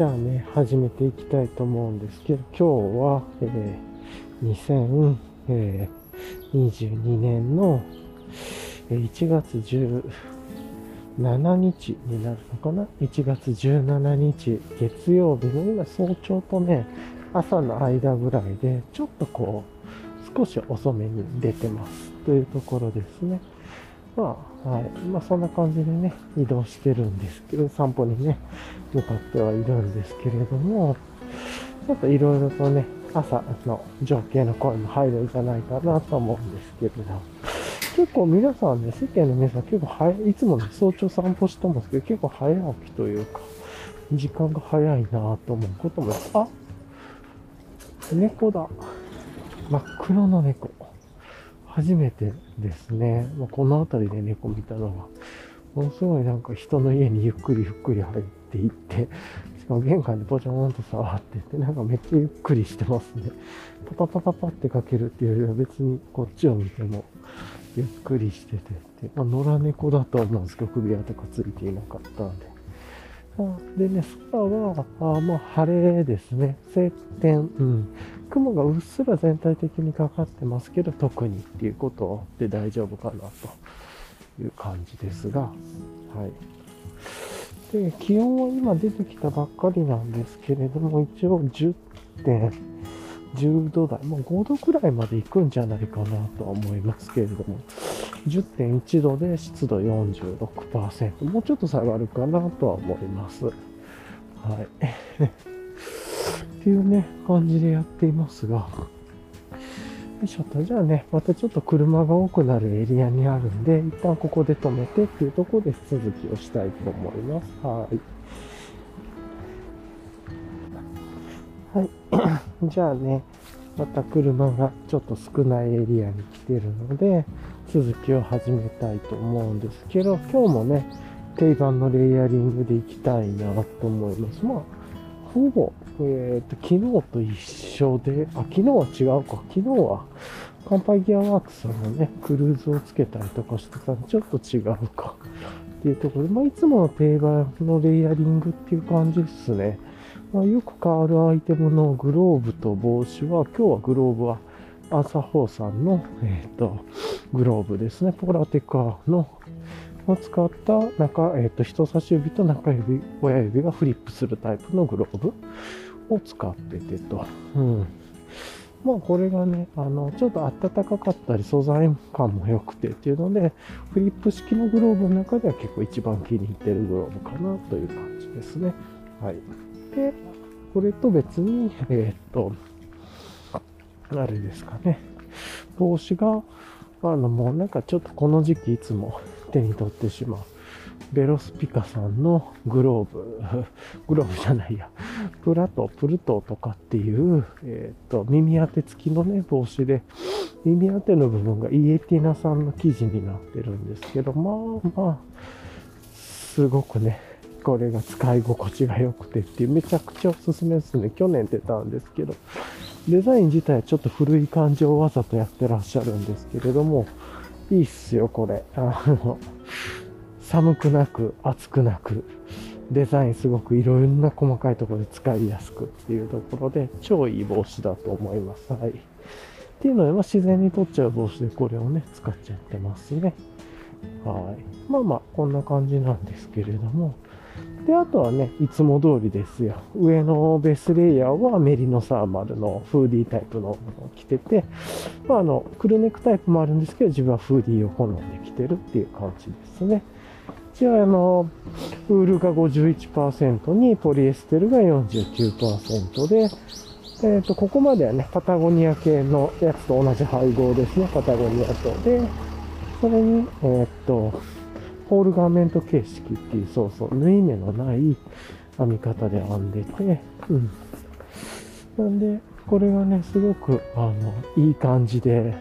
じゃあね、始めていきたいと思うんですけど、今日は、えー、2022年の1月17日になるのかな ?1 月17日月曜日の今早朝とね、朝の間ぐらいで、ちょっとこう、少し遅めに出てますというところですね。まあ、はい。まあ、そんな感じでね、移動してるんですけど、散歩にね、向かってはいるんですけれども、ちょっといろいろとね、朝の情景の声も入るんじゃないかなと思うんですけれど、結構皆さんね、世間の皆さん結構早い、いつもね、早朝散歩してますけど、結構早起きというか、時間が早いなと思うことも、あ猫だ。真っ黒の猫。初めてですね。まあ、この辺りで猫見たのは、ものすごいなんか人の家にゆっくりゆっくり入っていって、しかも玄関でポチョーンと触ってて、なんかめっちゃゆっくりしてますね。パパパパパってかけるっていうよりは別にこっちを見てもゆっくりしててって、まあ、野良猫だと思うんですけど、首輪とかついていなかったんで。でね、空は、あまあ、晴れですね。晴天、うん。雲がうっすら全体的にかかってますけど、特にっていうことで大丈夫かなという感じですが、はい。で、気温は今出てきたばっかりなんですけれども、一応10点、10度台、まあ、5度くらいまで行くんじゃないかなとは思いますけれども、10.1度で湿度46%、もうちょっと下がるかなとは思います。はい。っていうね、感じでやっていますが、よいしょと、じゃあね、またちょっと車が多くなるエリアにあるんで、一旦ここで止めてっていうところで続きをしたいと思います。はい。じゃあね、また車がちょっと少ないエリアに来てるので、続きを始めたいと思うんですけど、今日もね、定番のレイヤリングでいきたいなと思います。まあ、ほぼ、えっ、ー、と、昨日と一緒で、あ、昨日は違うか。昨日は、乾杯ギアワークスのね、クルーズをつけたりとかしてたんで、ちょっと違うか。っていうところで、まあ、いつもの定番のレイヤリングっていう感じですね。まあ、よく変わるアイテムのグローブと帽子は、今日はグローブはアーサホーさんの、えっ、ー、と、グローブですね。ポラテカの、を使った中、えっ、ー、と、人差し指と中指、親指がフリップするタイプのグローブを使っててと。うん。まあこれがね、あの、ちょっと暖かかったり素材感も良くてっていうので、フリップ式のグローブの中では結構一番気に入ってるグローブかなという感じですね。はい。で、これと別に、えー、っと、あれですかね。帽子が、あの、もうなんかちょっとこの時期いつも手に取ってしまう。ベロスピカさんのグローブ、グローブじゃないや、プラト、プルトとかっていう、えっ、ー、と、耳当て付きのね、帽子で、耳当ての部分がイエティナさんの生地になってるんですけど、まあまあ、すごくね、これが使い心地が良くてっていう、めちゃくちゃおすすめですね。去年出たんですけど、デザイン自体はちょっと古い感じをわざとやってらっしゃるんですけれども、いいっすよ、これ。あの、寒くなく、暑くなく、デザインすごくいろんな細かいところで使いやすくっていうところで、超いい帽子だと思います。はい。っていうので、まあ、自然に取っちゃう帽子でこれをね、使っちゃってますね。はい。まあまあ、こんな感じなんですけれども、で、あとはね、いつも通りですよ。上のベースレイヤーはメリノサーマルのフーディータイプのものを着てて、まあ、あの、クルネックタイプもあるんですけど、自分はフーディーを好んで着てるっていう感じですね。一応、あの、ウールが51%にポリエステルが49%で、えっ、ー、と、ここまではね、パタゴニア系のやつと同じ配合ですね、パタゴニアと。で、それに、えっ、ー、と、ホールガーメント形式っていう、そうそう、縫い目のない編み方で編んでて、うん。なんで、これがね、すごく、あの、いい感じで、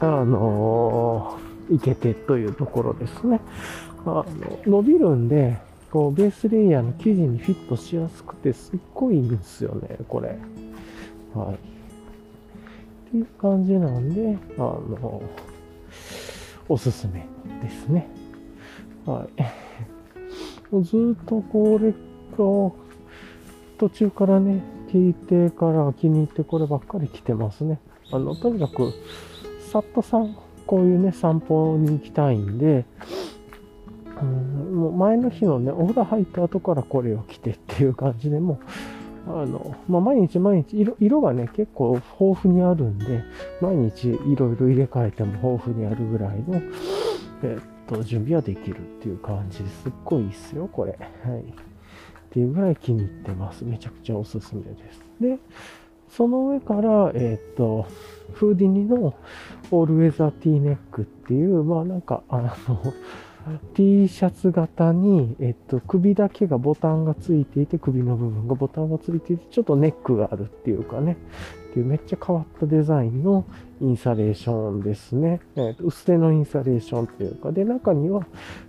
あのー、いけてというところですね。あの、伸びるんで、こう、ベースレイヤーの生地にフィットしやすくて、すっごいいいんですよね、これ。はい。っていう感じなんで、あの、おすすめですね。はい。ずっとこれが、途中からね、聞いてから気に入ってこればっかり来てますね。あの、とにかく、さっとさん、こういうね、散歩に行きたいんで、うん、もう前の日のね、お風呂入った後からこれを着てっていう感じでも、あの、まあ、毎日毎日色、色がね、結構豊富にあるんで、毎日いろいろ入れ替えても豊富にあるぐらいの、えっと、準備はできるっていう感じですっごいいいっすよ、これ。はい。っていうぐらい気に入ってます。めちゃくちゃおすすめです。で、その上から、えっ、と、フーディニのオールウェザーティーネックっていう、まあなんか、あの、T シャツ型に、えっと、首だけがボタンがついていて、首の部分がボタンがついていて、ちょっとネックがあるっていうかね、っていうめっちゃ変わったデザインのインサレーションですね。えっと、薄手のインサレーションっていうか、で、中には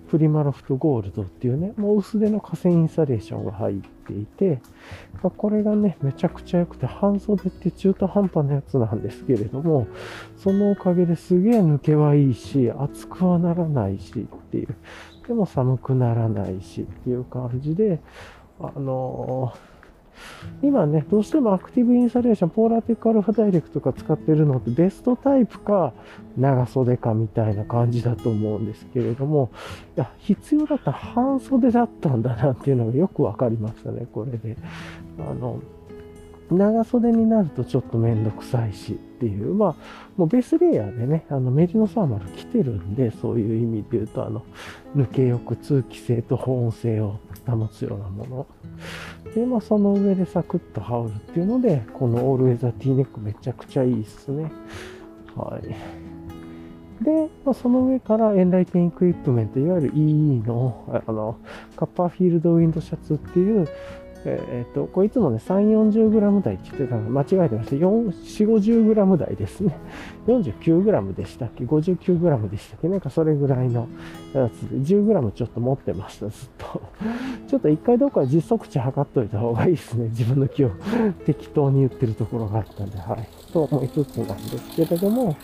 プリマロフトゴールドっていうね、もう薄手の河川インサレーションが入っていて、まこれがね、めちゃくちゃ良くて、半袖って中途半端なやつなんですけれども、そのおかげですげえ抜けはいいし、暑くはならないしっていう、でも寒くならないしっていう感じで、あのー今ね、どうしてもアクティブインサレーション、ポーラーテックアルファダイレクトとか使ってるのってベストタイプか長袖かみたいな感じだと思うんですけれども、いや、必要だったら半袖だったんだなっていうのがよくわかりましたね、これで。あの、長袖になるとちょっとめんどくさいしっていう、まあ、もうベースレイヤーでね、あのメリノサーマル着てるんで、そういう意味で言うと、あの、抜けよく通気性と保温性を保つようなもの。で、まあ、その上でサクッと羽織るっていうので、このオールウェザー T ネックめちゃくちゃいいっすね。はい。で、まあ、その上からエンライテンエクイプメント、いわゆる EE の、あの、カッパーフィールドウィンドシャツっていう、えっ、と、これいつもね、3、40グラム台って言ってたの間違えてました。4、4、50グラム台ですね。49グラムでしたっけ ?59 グラムでしたっけ？なんかそれぐらいのやつで、10グラムちょっと持ってました、ずっと。ちょっと一回どっか実測値測っといた方がいいですね。自分の気を適当に言ってるところがあったんで、はい。と思いつつなんですけれども、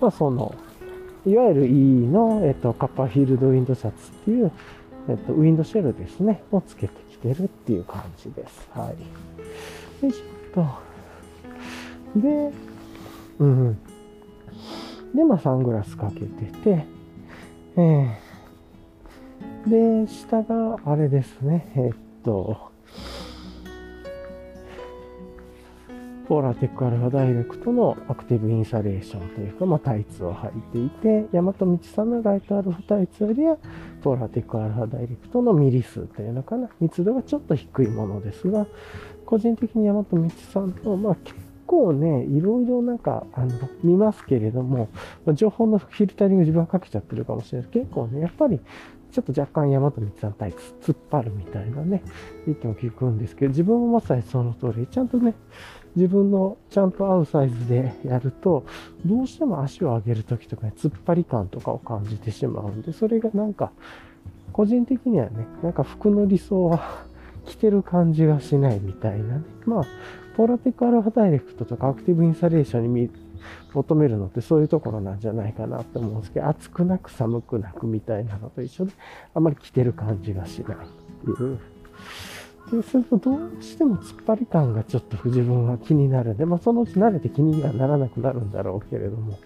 まあその、いわゆる E の、えっ、と、カッパーフィールドウィンドシャツっていう、えっ、と、ウィンドシェルですね、をつけててるっていう感じです。はい。よいしょっと。で、うん。で、まあ、サングラスかけてて、えー、で、下があれですね、えー、っと、ポーラーテックアルファダイレクトのアクティブインサレーションというか、まあ、タイツを履いていて、大和道さんのライトアルファタイツよりは、ポーラーテックアルファダイレクトのミリ数というのかな、密度がちょっと低いものですが、個人的に大和道さんと、まあ、結構ね、いろいろなんか、あの、見ますけれども、情報のフィルタリング自分はかけちゃってるかもしれない。結構ね、やっぱり、ちょっと若干大和道さんタイプ突っ張るみたいなね、意見を聞くんですけど、自分もまさにその通り、ちゃんとね、自分のちゃんと合うサイズでやると、どうしても足を上げるときとかに突っ張り感とかを感じてしまうんで、それがなんか、個人的にはね、なんか服の理想は着てる感じがしないみたいなね。まあ、ポラテックアルファダイレクトとかアクティブインサレーションに求めるのってそういうところなんじゃないかなって思うんですけど、暑くなく寒くなくみたいなのと一緒で、あまり着てる感じがしないっていうでするとどうしても突っ張り感がちょっと自分は気になるんで、まあそのうち慣れて気にはならなくなるんだろうけれども、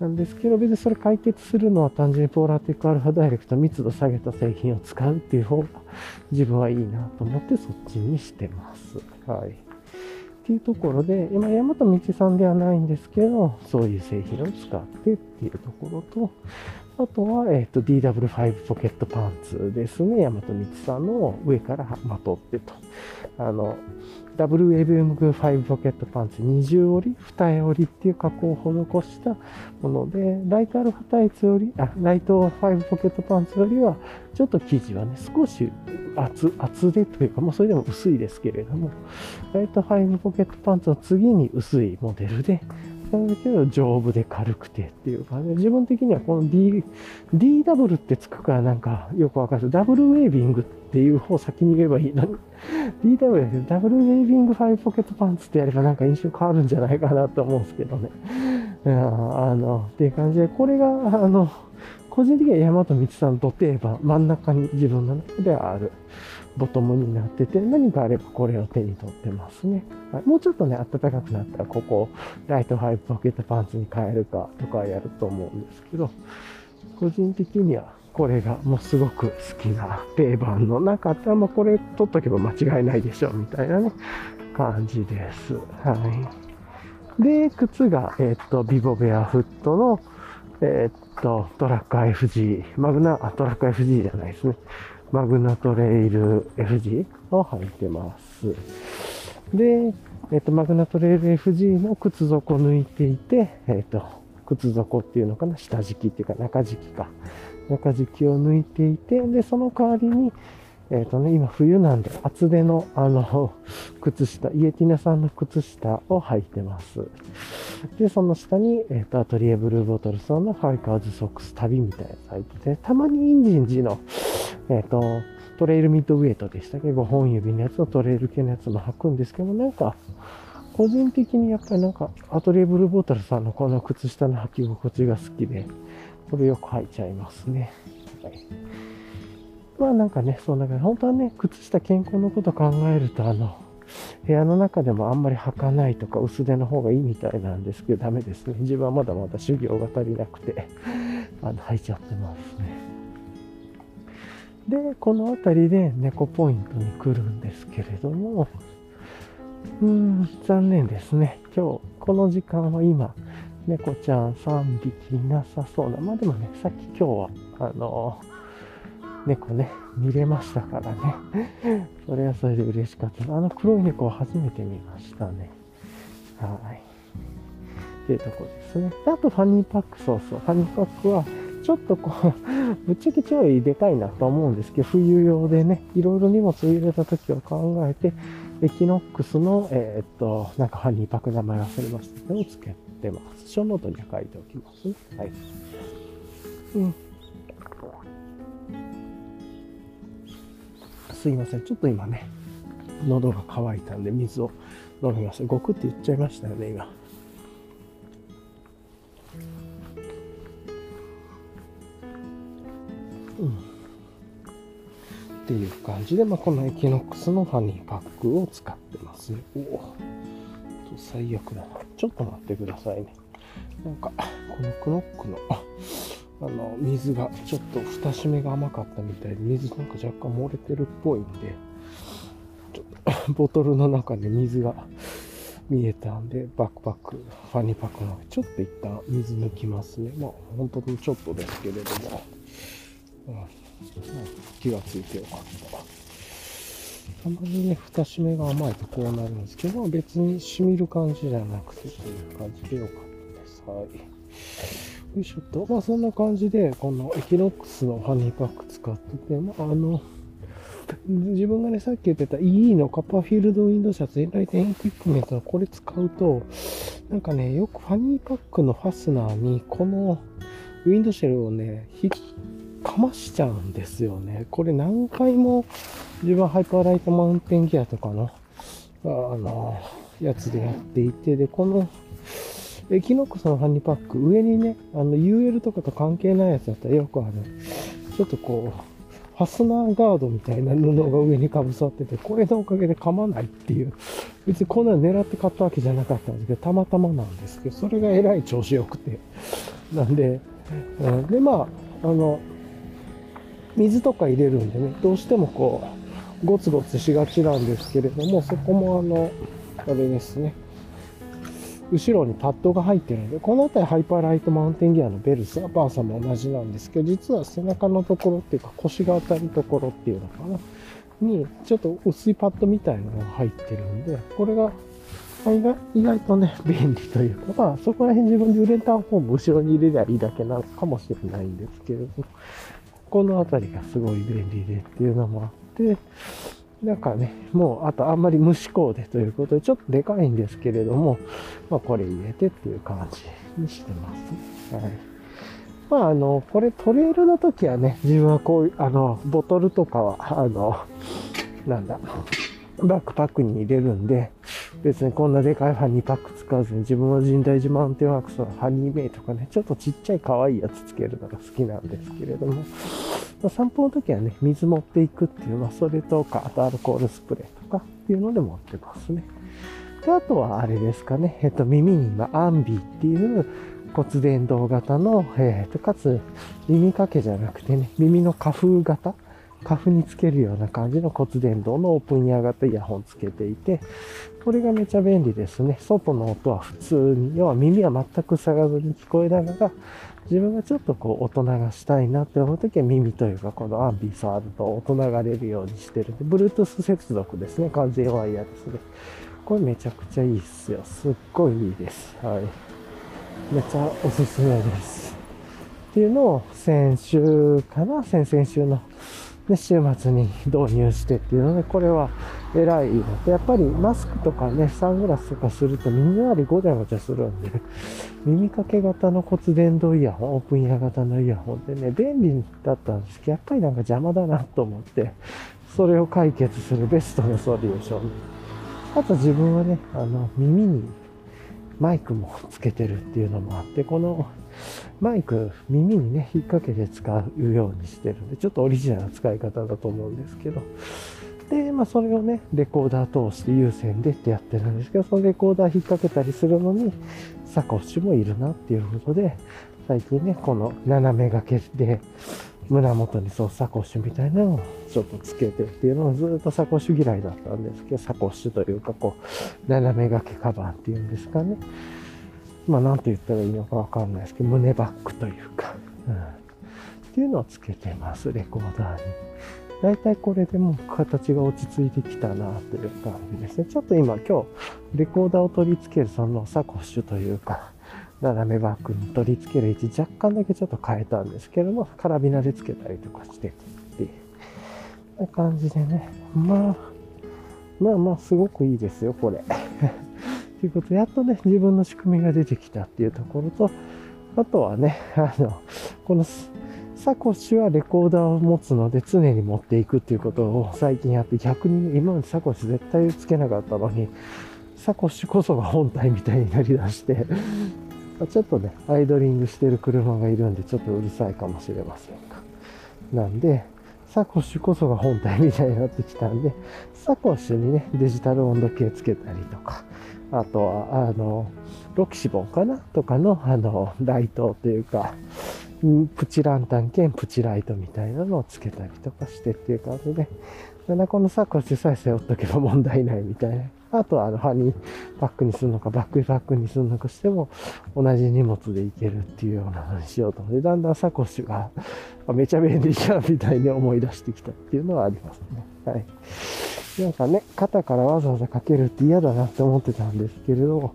なんですけど、別にそれ解決するのは単純にポーラーテックアルファダイレクト密度下げた製品を使うっていう方が自分はいいなと思ってそっちにしてます。はい。っていうところで、今、山本道さんではないんですけど、そういう製品を使ってっていうところと、あとは、えっ、ー、と、DW5 ポケットパンツですね。大和道さんの上からまとってと。あの、WAVM5 ポケットパンツ20折り、二重折りっていう加工を施したもので、ライトアルファタイツより、あ、ライト5ポケットパンツよりは、ちょっと生地はね、少し厚、厚でというか、もうそれでも薄いですけれども、ライト5ポケットパンツの次に薄いモデルで、なんだけど丈夫で軽くてっていうかね、自分的にはこの D、DW ってつくからなんかよくわかる。ダブルウェービングっていう方先に言えばいいのに、DW だけどダブルウェービング5ポケットパンツってやればなんか印象変わるんじゃないかなと思うんですけどね。あの、っていう感じで、これが、あの、個人的には大和道さんと定番、真ん中に自分の中であるボトムになってて、何かあればこれを手に取ってますね。はい、もうちょっとね、暖かくなったら、ここ、ライトファイポケットパンツに変えるかとかやると思うんですけど、個人的にはこれがもうすごく好きな定番の中で、まあ、これ取っとけば間違いないでしょうみたいなね、感じです。はい。で、靴が、えっ、と、ビボベアフットの、えっ、と、トラック FG、マグナ、あ、トラック FG じゃないですね。マグナトレイル FG を履いてます。で、えっ、と、マグナトレイル FG の靴底抜いていて、えっ、と、靴底っていうのかな下敷きっていうか中敷きか。中敷きを抜いていて、で、その代わりに、えっ、ー、とね、今冬なんで厚手のあの、靴下、イエティナさんの靴下を履いてます。で、その下に、えっ、ー、と、アトリエブルーボトルさんのファイカーズソックス旅みたいなやつ履いて、たまにインジン時の、えっ、ー、と、トレイルミッドウェイトでしたっけ、5本指のやつとトレイル系のやつも履くんですけど、なんか、個人的にやっぱりなんか、アトリエブルーボトルさんのこの靴下の履き心地が好きで、これよく履いちゃいますね。はい。まあなんかね、そんな感じ。本当はね、靴下健康のこと考えると、あの、部屋の中でもあんまり履かないとか薄手の方がいいみたいなんですけど、ダメですね。自分はまだまだ修行が足りなくて、あの、履いちゃってますね。で、この辺りで猫ポイントに来るんですけれども、うーん、残念ですね。今日、この時間は今、猫ちゃん3匹いなさそうな。まあでもね、さっき今日は、あのー、猫ね、見れましたからね。それはそれで嬉しかった。あの黒い猫を初めて見ましたね。はい。っていうとこですね。であとファニーパック、そうそう。ファニーパックは、ちょっとこう、ぶっちゃけ超でかいなと思うんですけど、冬用でね、いろいろ荷物入れた時を考えて、 Equinox の、えー、っと、なんかファニーパック名前忘れましたけど、つけてます。ショーノートには書いておきますね。はい。うん。すいません。ちょっと今ね、喉が渇いたんで水を飲みます。ごくって言っちゃいましたよね、今。うん。っていう感じで、まあ、この Equinox のファニーパックを使ってますね。おお。最悪だな。ちょっと待ってくださいね。なんか、このクノックの、あの、水が、ちょっと蓋閉めが甘かったみたいで、水なんか若干漏れてるっぽいんで、ちょ、ボトルの中で水が見えたんで、バックパック、ファニーパックのちょっと一旦水抜きますね。まあ、本当にちょっとですけれども、うん、気がついてよかった。たまにね、蓋閉めが甘いとこうなるんですけど、別に染みる感じじゃなくてという感じでよかったです。はい。よいしょっと。まあそんな感じで、この Equinox のファニーパック使ってて、まああの、自分がね、さっき言ってた EE の Copperfield Wind Shirt、 Enlightened Equipment のこれ使うと、なんかね、よくファニーパックのファスナーに、このウィンドシェルをね、引っかましちゃうんですよね。これ何回も自分 Hyperlite Mountain Gear とかの、あの、やつでやっていて、で、この、 Equinox のファニーパック、上にね、あの、UL とかと関係ないやつだったらよくある、ちょっとこう、ファスナーガードみたいな布が上にかぶさってて、これのおかげで噛まないっていう。別にこんなの狙って買ったわけじゃなかったんですけど、たまたまなんですけど、それがえらい調子良くて。なんで、うん、で、まあ、あの、水とか入れるんでね、どうしてもこう、ゴツゴツしがちなんですけれども、そこもあの、あれですね。後ろにパッドが入ってるので、この辺りハイパーライトマウンテンギアのベルスはバーサも同じなんですけど、実は背中のところっていうか腰が当たるところっていうのかな。に、ちょっと薄いパッドみたいなのが入ってるんで、これが意外とね、便利というか、まあそこら辺自分でウレンタンフォーム後ろに入れりゃいいだけなのかもしれないんですけれども、この辺りがすごい便利でっていうのもあって、なんかね、もう、あとあんまり無思考でということで、ちょっとでかいんですけれども、まあ、これ入れてっていう感じにしてますはい。まあ、あの、これトレイルの時はね、自分はこういう、あの、ボトルとかは、あの、なんだ、バックパックに入れるんで、別にこんなでかいファニーパック使わずに自分は神代寺マウンテンワークスのハニーメイとかね、ちょっとちっちゃい可愛いやつつけるのが好きなんですけれども、散歩の時はね、水持っていくっていうのは、それとか、あとアルコールスプレーとかっていうので持ってますね。で、あとはあれですかね、えっと、耳に今、アンビーっていう骨伝導型の、えっと、かつ耳掛けじゃなくてね、耳の花粉型？花粉につけるような感じの骨伝導のオープンイヤー型イヤホンつけていて、これがめちゃ便利ですね。外の音は普通に、要は耳は全く塞がずに聞こえながら、自分がちょっとこう音流したいなって思うときは耳というかこのアンビスあると音流れるようにしてるんで、Bluetooth 接続ですね。完全ワイヤレスで。これめちゃくちゃいいっすよ。すっごいいいです。はい。めっちゃおすすめです。っていうのを先週かな？先々週ので、週末に導入してっていうので、これは偉いので、やっぱりマスクとかね、サングラスとかすると耳周りごちゃごちゃするんで、耳掛け型の骨伝導イヤホン、オープンイヤー型のイヤホンでね、便利だったんですけど、やっぱりなんか邪魔だなと思って、それを解決するベストのソリューション。あと自分はね、あの、耳にマイクもつけてるっていうのもあって、このマイク耳にね、引っ掛けて使うようにしてるんで、ちょっとオリジナルな使い方だと思うんですけど、で、まあそれをね、レコーダー通して有線でってやってるんですけど、そのレコーダー引っ掛けたりするのに、サコッシュもいるなっていうことで、最近ね、この斜め掛けで、胸元にそうサコッシュみたいなのをちょっとつけてっていうのをずっとサコッシュ嫌いだったんですけど、サコッシュというかこう、斜め掛けカバンっていうんですかね。まあ、なんて言ったらいいのかわかんないですけど、胸バッグというか、うん。っていうのをつけてます、レコーダーに。だいたいこれでもう形が落ち着いてきたなという感じですね。ちょっと今今日、レコーダーを取り付けるそのサコッシュというか、斜めバッグに取り付ける位置若干だけちょっと変えたんですけども、カラビナで付けたりとかしてっていう、感じでね。まあ、まあまあ、すごくいいですよ、これ。ということで、やっとね、自分の仕組みが出てきたっていうところと、あとはね、あの、このサコッシュはレコーダーを持つので常に持っていくっていうことを最近やって逆に、今までサコッシュ絶対つけなかったのに、サコッシュこそが本体みたいになりだして ちょっとね、アイドリングしてる車がいるんでちょっとうるさいかもしれませんが。なんで、サコッシュこそが本体みたいになってきたんで、サコッシュにね、デジタル温度計つけたりとか、あとは、あの、ロキシボンかなとかの、あの、ライトというか、プチランタン兼プチライトみたいなのをつけたりとかしてっていう感じで、7個のサコッシュさえ背負っとけば問題ないみたいな。あとは、あの、ハニーパックにするのか、バックパックにするのかしても、同じ荷物でいけるっていうようなのにしようと思って、だんだんサコッシュが、めちゃ便利じゃんみたいに思い出してきたっていうのはありますね。はい。なんかね、肩からわざわざかけるって嫌だなって思ってたんですけれども、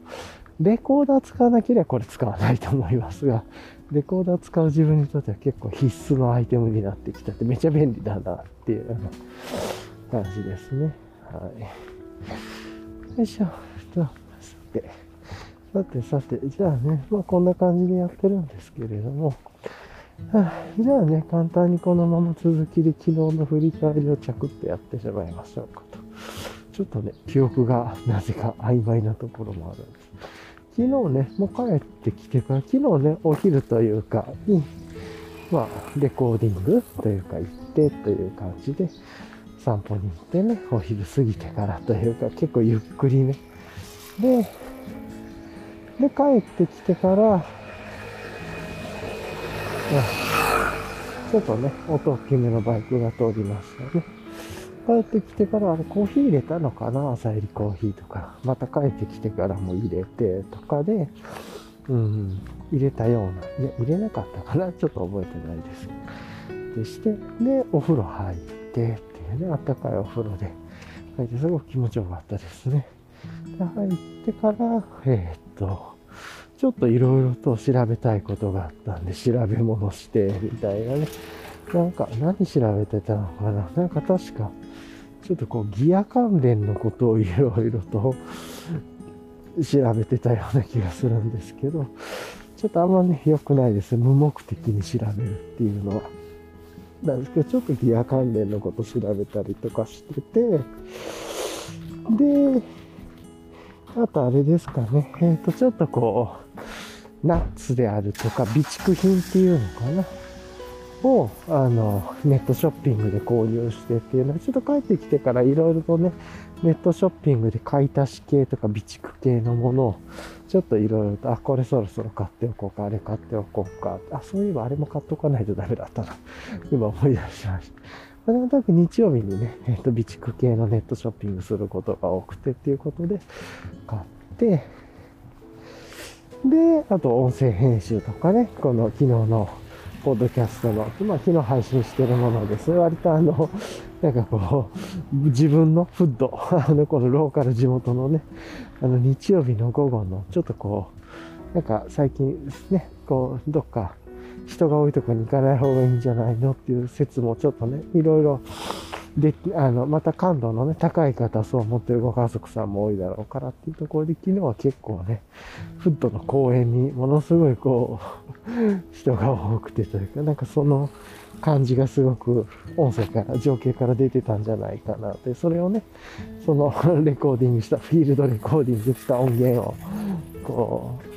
レコーダー使わなければこれ使わないと思いますが、レコーダー使う自分にとっては結構必須のアイテムになってきたってめちゃ便利だなっていう感じですね。はい。よいしょ。さて、さてさて、じゃあね、まあこんな感じでやってるんですけれども、はあ、じゃあね、簡単にこのまま続きで昨日の振り返りをチャクッとやってしまいましょうかと。ちょっとね、記憶がなぜか曖昧なところもあるんです。昨日ね、もう帰ってきてから、昨日ね、お昼というか、に、まあ、レコーディングというか行ってという感じで、散歩に行ってね、お昼過ぎてからというか、結構ゆっくりね。で、で、帰ってきてから、ちょっとね、音大きめのバイクが通りましたね。帰ってきてからあれコーヒー入れたのかな？朝入りコーヒーとか。また帰ってきてからも入れてとかで、うん、入れたような。いや、入れなかったかな？ちょっと覚えてないです。でして、で、お風呂入ってっていうね、あったかいお風呂で入ってすごく気持ちよかったですね。で、入ってから、えー、っと、ちょっといろいろと調べたいことがあったんで、調べ物して、みたいなね。なんか、何調べてたのかな？なんか確か、ちょっとこう、ギア関連のことをいろいろと 調べてたような気がするんですけど、ちょっとあんまね、良くないです無目的に調べるっていうのは。なんですけど、ちょっとギア関連のこと調べたりとかしてて、で、あとあれですかね、えっ、ー、と、ちょっとこう、ナッツであるとか、備蓄品っていうのかな。をあのネットショッピングで購入してっていうのはちょっと帰ってきてからいろいろとねネットショッピングで買い足し系とか備蓄系のものをちょっといろいろとあこれそろそろ買っておこうかあれ買っておこうかあそういえばあれも買っとかないとダメだったな 今思い出しました。なんとなく日曜日にね、えっ、と、備蓄系のネットショッピングすることが多くてっていうことで買って、で、あと音声編集とかね、この昨日のポッドキャストの、まあ昨日配信してるものです。割とあの、なんかこう、自分のフッド、あの、このローカル地元のね、あの日曜日の午後の、ちょっとこう、なんか最近ですね、こう、どっか人が多いとこに行かない方がいいんじゃないのっていう説もちょっとね、いろいろで、あの、また感度のね、高い方、そう思ってるご家族さんも多いだろうからっていうところで、昨日は結構ね、フットの公園にものすごいこう、人が多くてというか、なんかその感じがすごく音声から、情景から出てたんじゃないかなって、それをね、その レコーディングした、フィールドレコーディングした音源を、こう、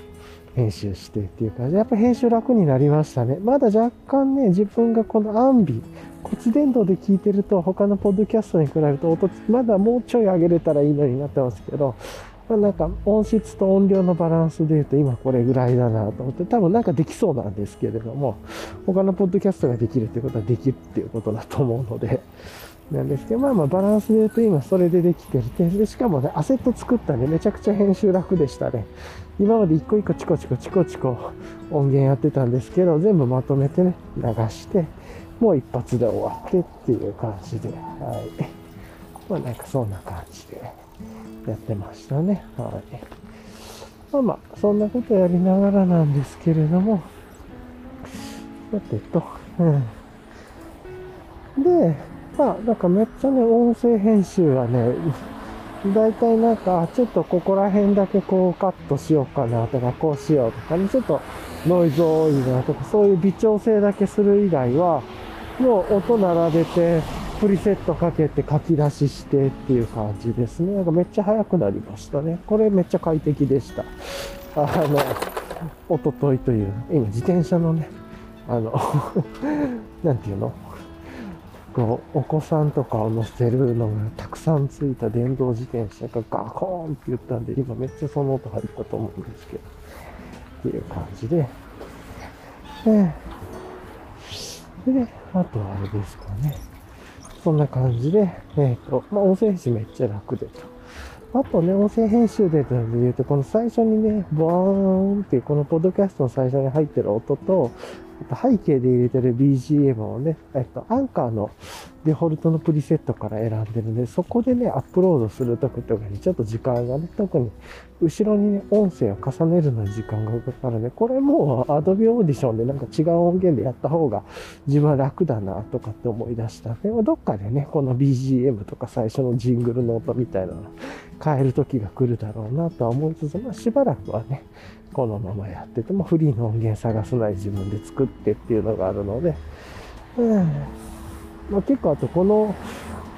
編集してっていう感じ。で、やっぱ編集楽になりましたね。まだ若干ね、自分がこのアンビ、骨伝導で聞いてると他のポッドキャストに比べると音、まだもうちょい上げれたらいいのになってますけど、まあ、なんか音質と音量のバランスで言うと今これぐらいだなと思って多分なんかできそうなんですけれども他のポッドキャストができるっていうことはできるっていうことだと思うのでなんですけどまあまあバランスで言うと今それでできてるでしかもねアセット作ったんでめちゃくちゃ編集楽でしたね。今まで一個一個チコチコチコチコ音源やってたんですけど全部まとめてね流してもう一発で終わってっていう感じで、はい。まあなんかそんな感じでやってましたね。はい。まあまあ、そんなことやりながらなんですけれども、さてと、うん。で、まあ、なんかめっちゃね、音声編集はね、大体なんか、ちょっとここら辺だけこうカットしようかなとか、こうしようとかね、ちょっとノイズ多いなとか、そういう微調整だけする以外は、もう音並べて、プリセットかけて書き出ししてっていう感じですね。なんかめっちゃ速くなりましたね。これめっちゃ快適でした。あの、おとといという、今自転車のね、あの なんていうの？こう、お子さんとかを乗せるのがたくさんついた電動自転車がガコーンって言ったんで、今めっちゃその音入ったと思うんですけど、っていう感じで、えで、あとあれですかね。そんな感じで、えっ、ー、と、まあ、音声編集めっちゃ楽でと。あとね、音声編集でというと、この最初にね、ボーンっていう、このポッドキャストの最初に入ってる音と、背景で入れてる BGM をね、えっと、アンカーのデフォルトのプリセットから選んでるんで、そこでね、アップロードするときとかにちょっと時間がね、特に後ろにね、音声を重ねるのに時間がかかるね。これもう Adobe Audition でなんか違う音源でやった方が自分は楽だなとかって思い出したでもどっかでね、この BGM とか最初のジングルの音みたいなの変える時が来るだろうなとは思いつつ、まあしばらくはね、このままやっててもフリーの音源探すなり自分で作ってっていうのがあるので、うんまあ、結構あとこの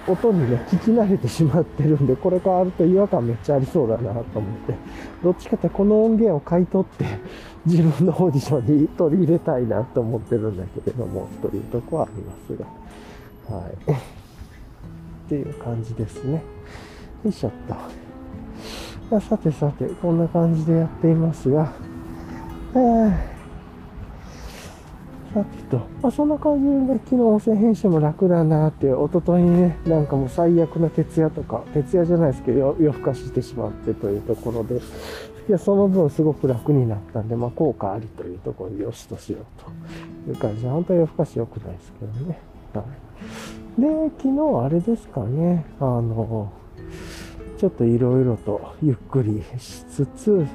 音にね、聞き慣れてしまってるんで、これ変わると違和感めっちゃありそうだなと思って、どっちかってこの音源を買い取って自分のオーディションに取り入れたいなと思ってるんだけれども、というとこはありますが、はい。っていう感じですね。よいしょっと。さてさて、こんな感じでやっていますが、えー、さてと、まあ、そんな感じで、ね、昨日音声編集も楽だなって、一昨日にね、なんかもう最悪な徹夜とか、徹夜じゃないですけど、夜更かししてしまってというところで、いや、その分すごく楽になったんで、まあ、効果ありというところでよしとしようという感じで、本当は夜更かし良くないですけどね。はい。で、昨日あれですかね、あの、ちょっといろいろとゆっくりしつつ、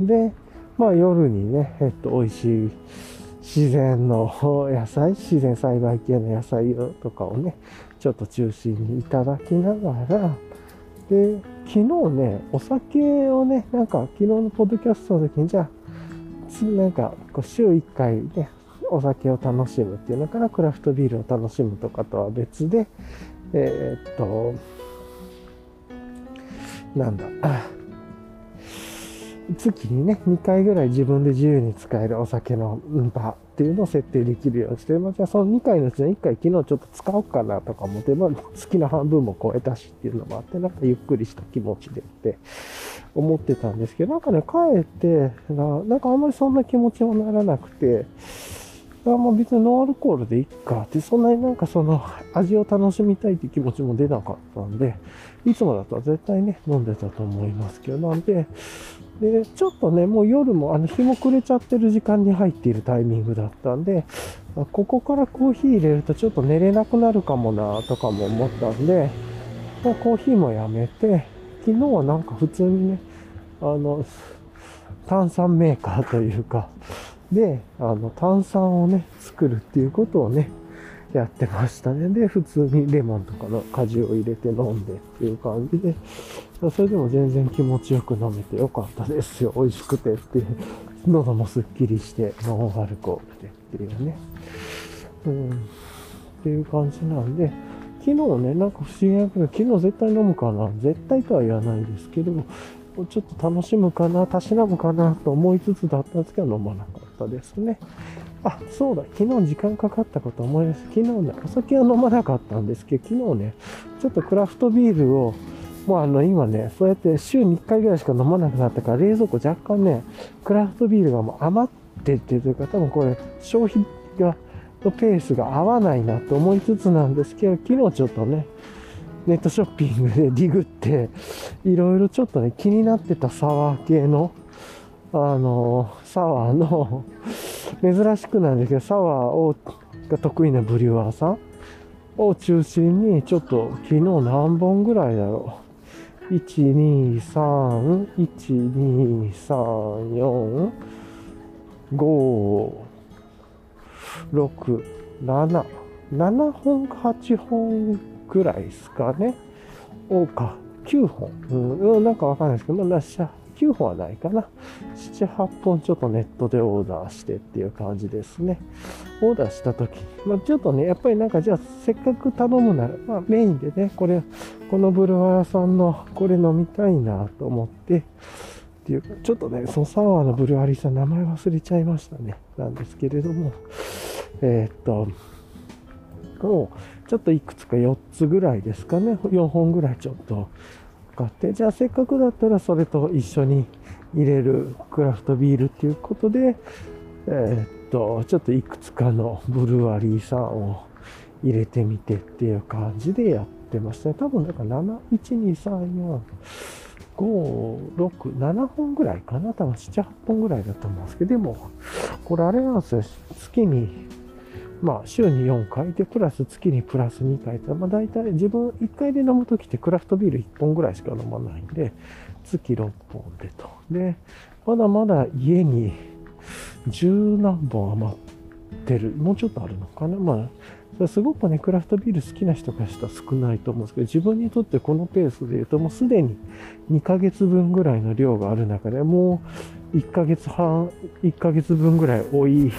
で、まあ夜にね、えっと、美味しい自然の野菜、自然栽培系の野菜とかをね、ちょっと中心にいただきながら、で、昨日ね、お酒をね、なんか昨日のポッドキャストの時に、じゃあ、なんかこう週1回ね、お酒を楽しむっていうのからクラフトビールを楽しむとかとは別で、えー、っと、なんだ、月にね、2回ぐらい自分で自由に使えるお酒の場っていうのを設定できるようにして、まあ、じゃあその2回のうちの1回昨日ちょっと使おうかなとか思って、まあ、好きな半分も超えたしっていうのもあって、なんかゆっくりした気持ちでって思ってたんですけど、なんかね、帰って、なんかあんまりそんな気持ちもならなくて、あまあ別にノンアルコールでいっかって、そんなになんかその味を楽しみたいって気持ちも出なかったんで、いつもだと絶対ね、飲んでたと思いますけど、なんで、で、ちょっとね、もう夜も、あの、日も暮れちゃってる時間に入っているタイミングだったんで、ここからコーヒー入れるとちょっと寝れなくなるかもな、とかも思ったんで、もうコーヒーもやめて、昨日はなんか普通にね、あの、炭酸メーカーというか、で、あの、炭酸をね、作るっていうことをね、やってましたね。で、普通にレモンとかの果汁を入れて飲んでっていう感じで、それでも全然気持ちよく飲めてよかったですよ。美味しくてっていう。喉もすっきりして、ノンアルコールでっていうね。うん。っていう感じなんで、昨日ね、なんか不思議なくらい、昨日絶対飲むかな。絶対とは言わないですけど、ちょっと楽しむかな、たしなむかなと思いつつだったんですけど、飲まなかったですね。あ、そうだ、昨日時間かかったこと思い出す。昨日ね、お酒は飲まなかったんですけど、昨日ね、ちょっとクラフトビールを、もうあの、今ね、そうやって週に1回ぐらいしか飲まなくなったから、冷蔵庫若干ね、クラフトビールがもう余っててというか、多分これ、消費が、のペースが合わないなと思いつつなんですけど、昨日ちょっとね、ネットショッピングで ディグって、いろいろちょっとね、気になってたサワー系の、あの、サワーの珍しくなんですけど、サワーをが得意なブリュワーさんを中心に、ちょっと昨日何本ぐらいだろう。1、2、3、1、2、3、4、5、6、7、7本8本ぐらいですかね。おか、9本。うん、なんかわかんないですけど、まあ、9本はないかな。7、8本ちょっとネットでオーダーしてっていう感じですね。オーダーした時まあ、ちょっとね、やっぱりなんかじゃあせっかく頼むなら、まあメインでね、これ、このブルワーさんのこれ飲みたいなと思って、っていうか、ちょっとね、そのサワーのブルワリーさん名前忘れちゃいましたね。なんですけれども、えー、っと、もうちょっといくつか4つぐらいですかね。4本ぐらいちょっと買って、じゃあせっかくだったらそれと一緒に入れるクラフトビールっていうことで、えー、っと、ちょっといくつかのブルワリーさんを入れてみてっていう感じでやってましたね。多分だから7、1、2、3、4、5、6、7本ぐらいかな。多分7、8本ぐらいだと思うんですけど、でも、これあれなんですよ。月にまあ、週に4回で、プラス月にプラス2回と、まあ、大体自分1回で飲むときってクラフトビール1本ぐらいしか飲まないんで、月6本でと。で、まだまだ家に十何本余ってる。もうちょっとあるのかなまあ、すごくね、クラフトビール好きな人からしたら少ないと思うんですけど、自分にとってこのペースで言うと、もうすでに2ヶ月分ぐらいの量がある中で、もう1ヶ月半、1ヶ月分ぐらい多い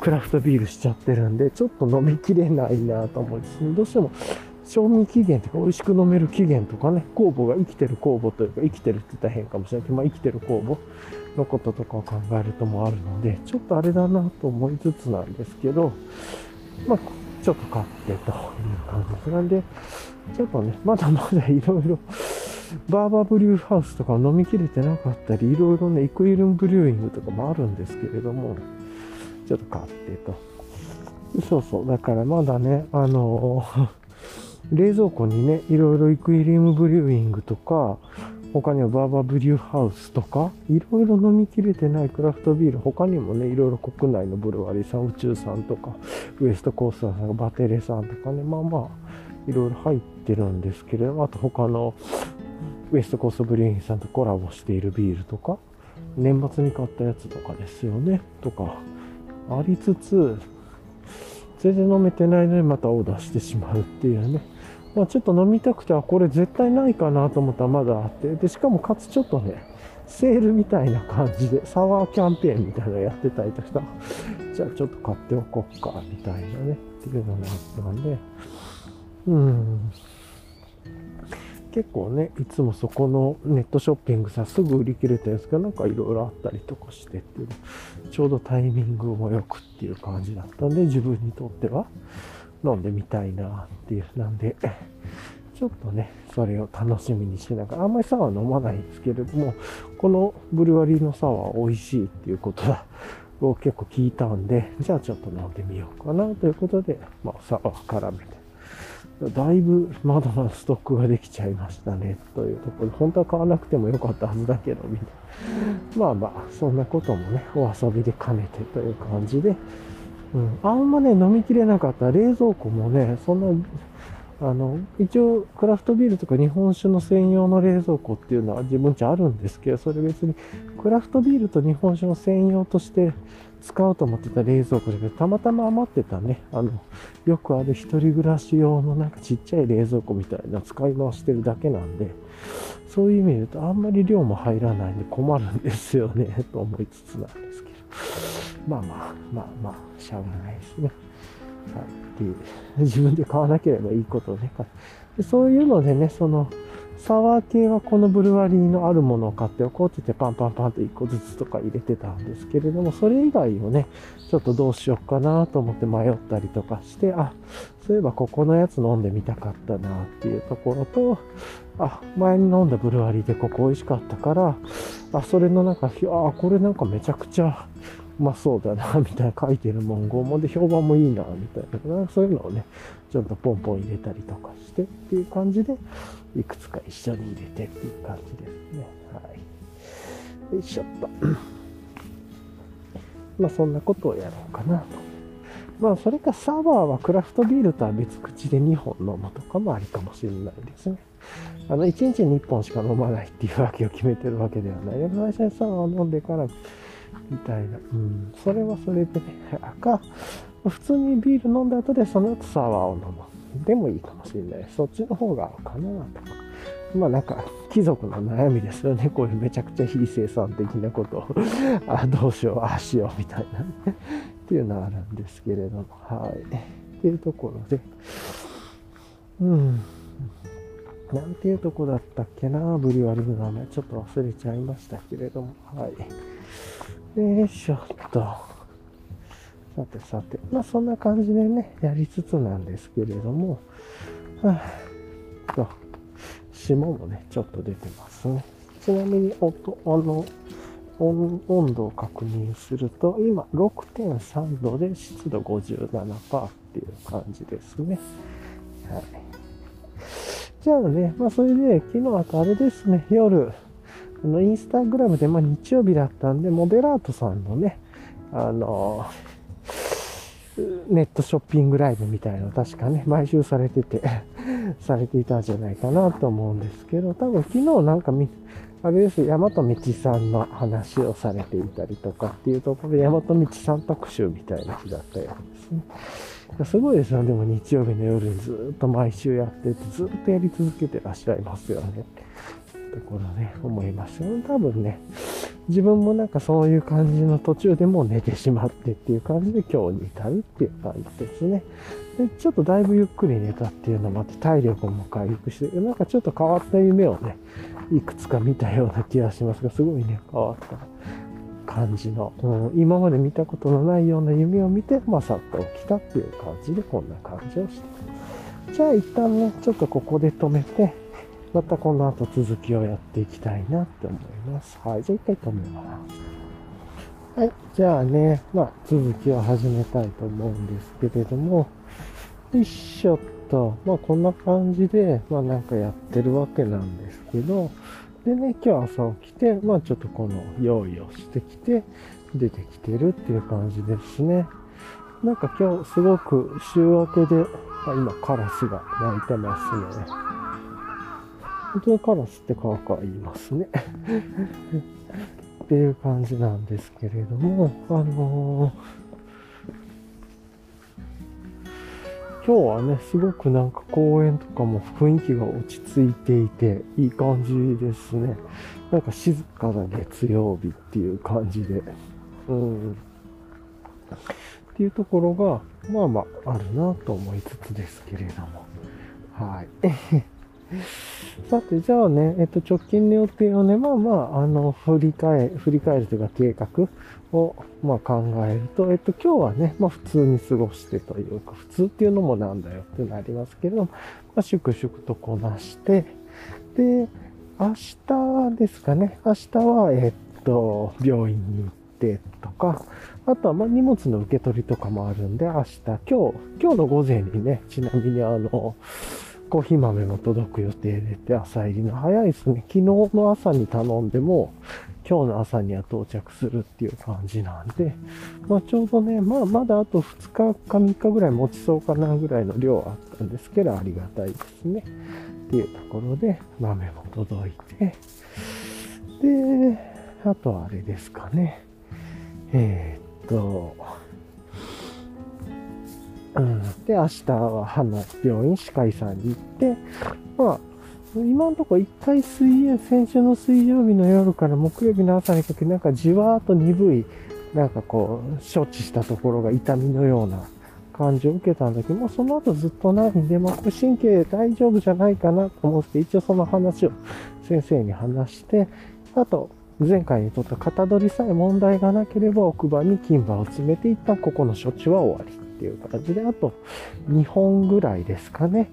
クラフトビールしちゃってるんで、ちょっと飲みきれないなと思うんです。どうしても、賞味期限とか美味しく飲める期限とかね、酵母が生きてる酵母というか、生きてるって言ったら変かもしれないけど、まあ生きてる酵母のこととかを考えるともあるので、ちょっとあれだなと思いつつなんですけど、まあ、ちょっと買ってという感じなんで、ちょっとね、まだまだいろいろ、バーバーブリューハウスとか飲みきれてなかったり、いろいろね、イクイルンブリューイングとかもあるんですけれども、ちょっと買ってと。そうそう。だからまだね、あの 冷蔵庫にね、いろいろイクイリウムブリューイングとか、他にはバーバーブリューハウスとか、いろいろ飲みきれてないクラフトビール、他にもね、いろいろ国内のブルワリーさん、宇宙さんとか、ウエストコースターさん、バテレさんとかね、まあまあ、いろいろ入ってるんですけれども、あと他のウエストコーストブリューイングさんとコラボしているビールとか、年末に買ったやつとかですよね、とか、ありつつ、全然飲めてないのにまたオーダーしてしまうっていうね。まあ、ちょっと飲みたくて、はこれ絶対ないかなと思ったらまだあって、で、しかもかつちょっとね、セールみたいな感じで、サワーキャンペーンみたいなのやってたりとか、じゃあちょっと買っておこうか、みたいなね、っていうのがあったんで、うん。結構ね、いつもそこのネットショッピングさ、すぐ売り切れたやつがなんかいろいろあったりとかしてっていうちょうどタイミングも良くっていう感じだったんで、自分にとっては飲んでみたいなっていう。なんで、ちょっとね、それを楽しみにしながら、あんまりサワー飲まないんですけれども、このブルワリーのサワー美味しいっていうことだを結構聞いたんで、じゃあちょっと飲んでみようかなということで、まあ、サワー絡めて。だいぶまだまだストックができちゃいましたね、というところ。で、本当は買わなくてもよかったはずだけど、みたいな。まあまあ、そんなこともね、お遊びで兼ねてという感じで、うん、あんまね、飲みきれなかった。冷蔵庫もね、そんなあの、一応、クラフトビールとか日本酒の専用の冷蔵庫っていうのは自分家あるんですけど、それ別にクラフトビールと日本酒の専用として使おうと思ってた冷蔵庫だけど、たまたま余ってたね、あの、よくある一人暮らし用のなんかちっちゃい冷蔵庫みたいな使い回してるだけなんで、そういう意味で言うとあんまり量も入らないんで困るんですよね、と思いつつなんですけど。まあまあ、まあまあ、しゃあがないですね。はい、っていう、自分で買わなければいいことをね。でそういうのでね、その、サワー系はこのブルワリーのあるものを買っておこうって言ってパンパンパンと1個ずつとか入れてたんですけれども、それ以外をね、ちょっとどうしようかなと思って迷ったりとかして、あ、そういえばここのやつ飲んでみたかったなっていうところと、あ、前に飲んだブルワリーでここ美味しかったから、あ、それの中、あ、これなんかめちゃくちゃうまそうだな、みたいな書いてる文言もで評判もいいな、みたいな、そういうのをね、ちょっとポンポン入れたりとかしてっていう感じで、いくつか一緒に入れてっていう感じですね。はい。よいしょっと。まあそんなことをやろうかなと。まあそれかサワーはクラフトビールとは別口で2本飲むとかもありかもしれないですね。あの、1日に1本しか飲まないっていうわけを決めてるわけではない。最初にサワーを飲んでからみたいな。うん。それはそれでね、か、普通にビール飲んだ後でその後サワーを飲む。でもいいかもしれない。そっちの方がかなとか。まあなんか、貴族の悩みですよね。こういうめちゃくちゃ非生産的なことをあ、どうしよう、ああしよう、みたいな、ね、っていうのはあるんですけれども、はい。っていうところで、うん。なんていうとこだったっけな、ブリュワリーの名前。ちょっと忘れちゃいましたけれども、はい。よいしょっと。さてさて。まあそんな感じでね、やりつつなんですけれども、はぁ、と、霜もね、ちょっと出てますね。ちなみに、音、あの、温度を確認すると、今6.3度で湿度57%っていう感じですね。はい。じゃあね、まあそれで、昨日あとあれですね、夜、あの、インスタグラムで、まあ、日曜日だったんで、モデラートさんのね、あの、ネットショッピングライブみたいなの確かね、毎週されてて されていたんじゃないかなと思うんですけど、多分昨日なんかみ、あれです、大和道さんの話をされていたりとかっていうところで、大和道さん特集みたいな日だったようですね。すごいですよ、でも日曜日の夜にずっと毎週やってて、ずっとやり続けてらっしゃいますよね。ところね、思います。多分ね、自分もなんかそういう感じの途中でもう寝てしまってっていう感じで今日に至るっていう感じですね。で、ちょっとだいぶゆっくり寝たっていうのもあって体力も回復して、なんかちょっと変わった夢をね、いくつか見たような気がしますが、すごいね、変わった感じの、うん、今まで見たことのないような夢を見て、まあ、さっと起きたっていう感じでこんな感じをして。じゃあ一旦ね、ちょっとここで止めて、またこの後続きをやっていきたいなって思います。はい。じゃあ一回止めます。はい。じゃあね、まあ続きを始めたいと思うんですけれども、よいしょっと、まあこんな感じで、まあなんかやってるわけなんですけど、でね、今日朝起きて、まあちょっとこの用意をしてきて、出てきてるっていう感じですね。なんか今日すごく週明けで、あ今カラスが鳴いてますね。本当にカラスってカーカー言いますねっていう感じなんですけれども、あのー、今日はね、すごくなんか公園とかも雰囲気が落ち着いていて、いい感じですね。なんか静かな月曜日っていう感じで、うん。っていうところが、まあまああるなと思いつつですけれども。はい。さて、じゃあね、えっと、直近の予定をね、まあまあ、あの、振り返、振り返るというか計画を、まあ考えると、えっと、今日はね、まあ普通に過ごしてというか、普通っていうのもなんだよってなりますけれども、まあ、粛々とこなして、で、明日ですかね、明日は、えっと、病院に行ってとか、あとは、まあ、荷物の受け取りとかもあるんで、明日、今日、今日の午前にね、ちなみにあの、コーヒー豆も届く予定でって、朝入りの早いですね。昨日の朝に頼んでも、今日の朝には到着するっていう感じなんで、まあ、ちょうどね、まあ、まだあと2日か3日ぐらい持ちそうかなぐらいの量あったんですけど、ありがたいですね。っていうところで、豆も届いて、で、あとはあれですかね。えー、っと、うん、で、明日は歯の病院、歯科医さんに行って、まあ、今のところ一回水曜、先週の水曜日の夜から木曜日の朝にかけて、なんかじわーっと鈍い、なんかこう、処置したところが痛みのような感じを受けたんだけど、もうその後ずっとないんで、まあ、神経大丈夫じゃないかなと思って、一応その話を先生に話して、あと、前回にとった型取りさえ問題がなければ奥歯に金歯を詰めて、一旦ここの処置は終わり。っていう形で、あと2本ぐらいですかね。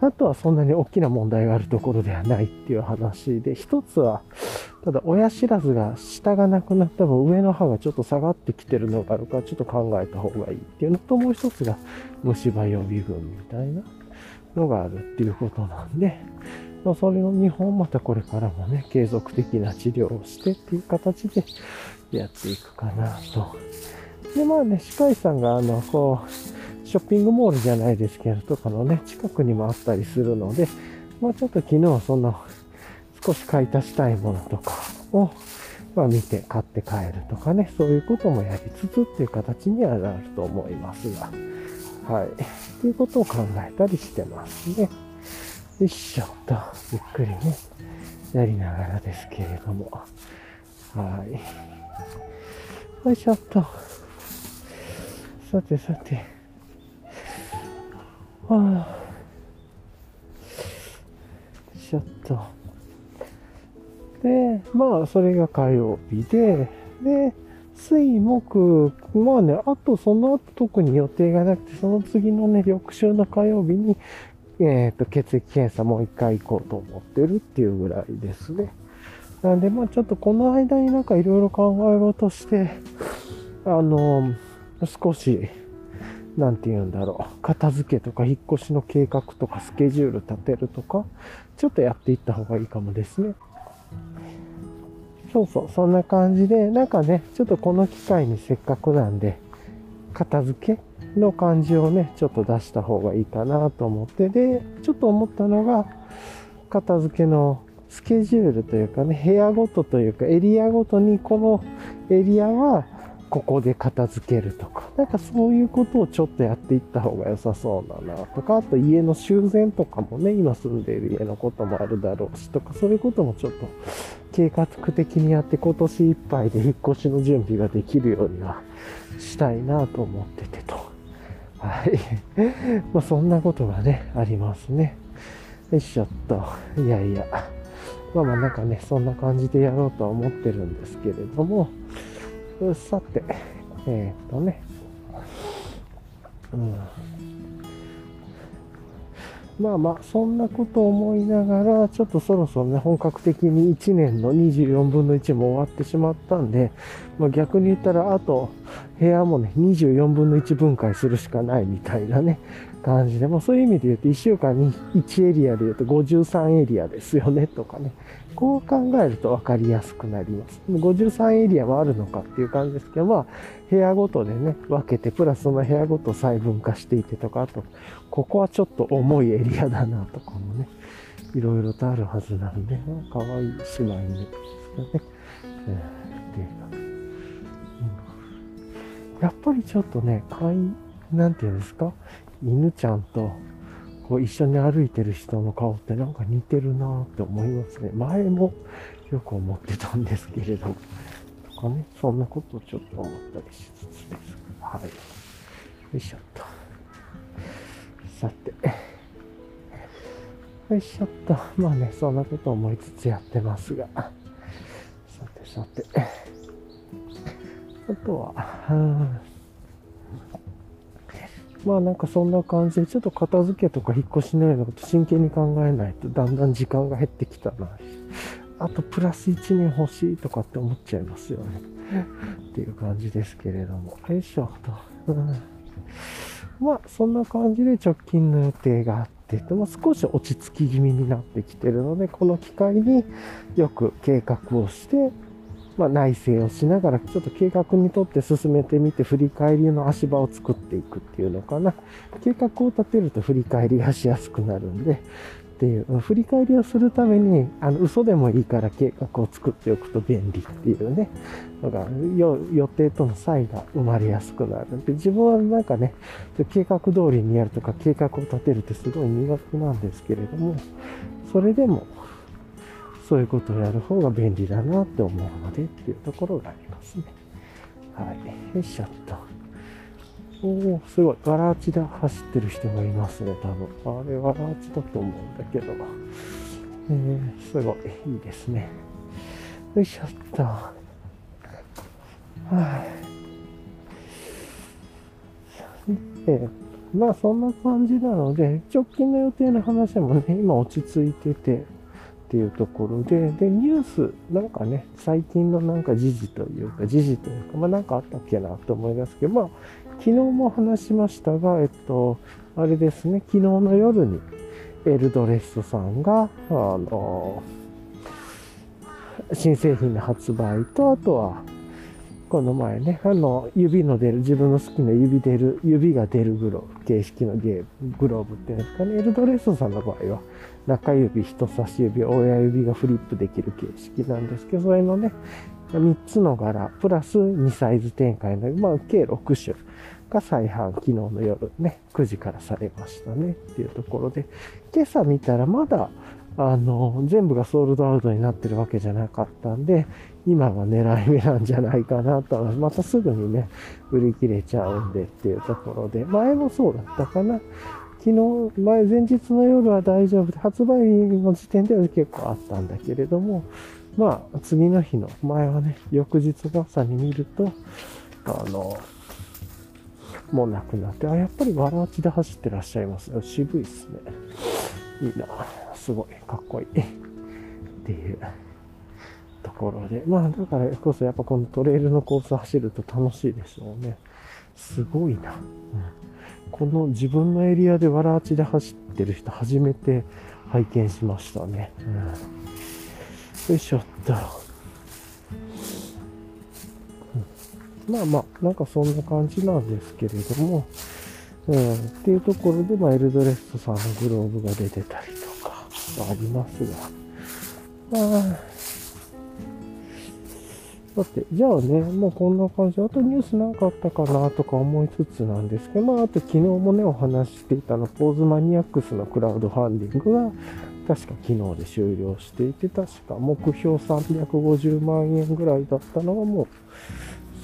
あとはそんなに大きな問題があるところではないっていう話で、一つは、ただ親知らずが下がなくなった分上の歯がちょっと下がってきてるのがあるからちょっと考えた方がいいっていうのともう一つが虫歯予備軍みたいなのがあるっていうことなんで、ま、それの2本またこれからもね、継続的な治療をしてっていう形でやっていくかなと。で、まあね、歯科医さんがあの、こう、ショッピングモールじゃないですけど、とかのね、近くにもあったりするので、まあちょっと昨日はその、少し買い足したいものとかを、まあ見て買って帰るとかね、そういうこともやりつつっていう形にはなると思いますが、はい。っていうことを考えたりしてますね。よいしょと、ゆっくりね、やりながらですけれども。はい。よいしょっと。さてさて。はあ。よいしょっと。で、まあ、それが火曜日で、で、水、木、まあね、あとその後特に予定がなくて、その次のね、翌週の火曜日に、えっ、ー、と、血液検査もう一回行こうと思ってるっていうぐらいですね。なんで、まあちょっとこの間になんかいろいろ考え事して、あの、少し、なんて言うんだろう、片付けとか引っ越しの計画とかスケジュール立てるとか、ちょっとやっていった方がいいかもですね。そうそう、そんな感じで、なんかね、ちょっとこの機会にせっかくなんで、片付けの感じをね、ちょっと出した方がいいかなと思って、で、ちょっと思ったのが、片付けのスケジュールというかね、部屋ごとというか、エリアごとにこのエリアはここで片付けるとか、なんかそういうことをちょっとやっていった方が良さそうだなとか、あと家の修繕とかもね、今住んでいる家のこともあるだろうしとか、そういうこともちょっと計画的にやって今年いっぱいで引っ越しの準備ができるようにはしたいなと思っててと。はい。まあそんなことがね、ありますね。よいしょっと。いやいや。まあまあなんかね、そんな感じでやろうとは思ってるんですけれども、さて、えー、っとね、うん。まあまあ、そんなこと思いながら、ちょっとそろそろね、本格的に1年の24分の1も終わってしまったんで、まあ、逆に言ったら、あと、部屋もね、24分の1分解するしかないみたいなね、感じで、まあそういう意味で言うと、1週間に1エリアで言うと53エリアですよね、とかね。こう考えると分かりやすくなります。53エリアもあるのかっていう感じですけど、まあ、部屋ごとでね、分けて、プラスその部屋ごと細分化していてとか、あと、ここはちょっと重いエリアだなとかもね、いろいろとあるはずなんで、可愛い姉妹ですかね。えー、うん、やっぱりちょっとね、かい、なんていうんですか、犬ちゃんとこう一緒に歩いてる人の顔ってなんか似てるなって思いますね。前もよく思ってたんですけれど、とかね、そんなことをちょっと思ったりしつつです。はい。よいしょっと。さて。よいしょっと。まあね、そんなこと思いつつやってますが。さてさて。あとは、うんまあなんかそんな感じで、ちょっと片付けとか引っ越しのようなこと真剣に考えないと、だんだん時間が減ってきたな。あとプラス1年欲しいとかって思っちゃいますよね。っていう感じですけれども。よいしょと。うん、まあそんな感じで直近の予定があって、でも少し落ち着き気味になってきてるので、この機会によく計画をして、まあ、内省をしながら、ちょっと計画にとって進めてみて、振り返りの足場を作っていくっていうのかな。計画を立てると振り返りがしやすくなるんで、っていう、振り返りをするために、あの、嘘でもいいから計画を作っておくと便利っていうね、のが、予定との差異が生まれやすくなるで、自分はなんかね、計画通りにやるとか計画を立てるってすごい苦手なんですけれども、それでも、そういうことをやる方が便利だなって思うのでっていうところがありますね。はい。よいしょっと。おお、すごい。ガラーチで走ってる人がいますね、多分。あれ、ガラーチだと思うんだけど。えー、すごい。いいですね。よいしょっと。はい。で、まあそんな感じなので、直近の予定の話もね、今落ち着いてて、っていうところで、で、ニュース、なんかね、最近のなんか時事というか、時事というか、まあなんかあったっけなと思いますけど、まあ、昨日も話しましたが、えっと、あれですね、昨日の夜に、エルドレストさんが、あの、新製品の発売と、あとは、この前ね、あの、指の出る、自分の好きな指出る、指が出るグローブ、形式のゲーム、グローブっていうんですかね、エルドレストさんの場合は、中指、人差し指、親指がフリップできる形式なんですけど、それのね、3つの柄、プラス2サイズ展開の、まあ、計6種が再販、昨日の夜ね、9時からされましたねっていうところで、今朝見たらまだ、あの、全部がソールドアウトになってるわけじゃなかったんで、今が狙い目なんじゃないかなと、またすぐにね、売り切れちゃうんでっていうところで、前もそうだったかな。昨日、前、前日の夜は大丈夫で、発売日の時点では結構あったんだけれども、まあ、次の日の、前はね、翌日の朝に見ると、あの、もうなくなって、あ、やっぱりわらわちで走ってらっしゃいますよ。渋いっすね。いいな。すごい、かっこいい。っていうところで。まあ、だからこそやっぱこのトレイルのコース走ると楽しいでしょうね。すごいな。うんこの自分のエリアでわらあちで走ってる人初めて拝見しましたね。うん、よいしょっと。まあまあ、なんかそんな感じなんですけれども、うん、っていうところで、まあ、エルドレストさんのグローブが出てたりとかありますが、まあだって、じゃあね、もうこんな感じ。あとニュースなかったかなとか思いつつなんですけど、まあ、あと昨日もね、お話していたの、ポーズマニアックスのクラウドファンディングが、確か昨日で終了していて、確か目標350万円ぐらいだったのがもう、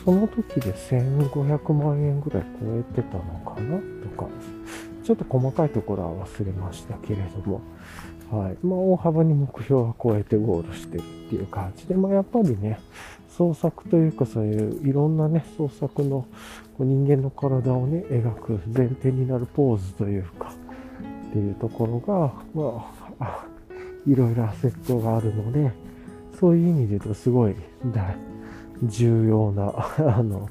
その時で1500万円ぐらい超えてたのかなとか、ちょっと細かいところは忘れましたけれども、はい。まあ、大幅に目標は超えてゴールしてるっていう感じで、まあ、やっぱりね、創作というかそういういろんなね、創作の人間の体をね、描く前提になるポーズというか、っていうところが、まあ、いろいろアセットがあるので、そういう意味で言うとすごい重要な、あの、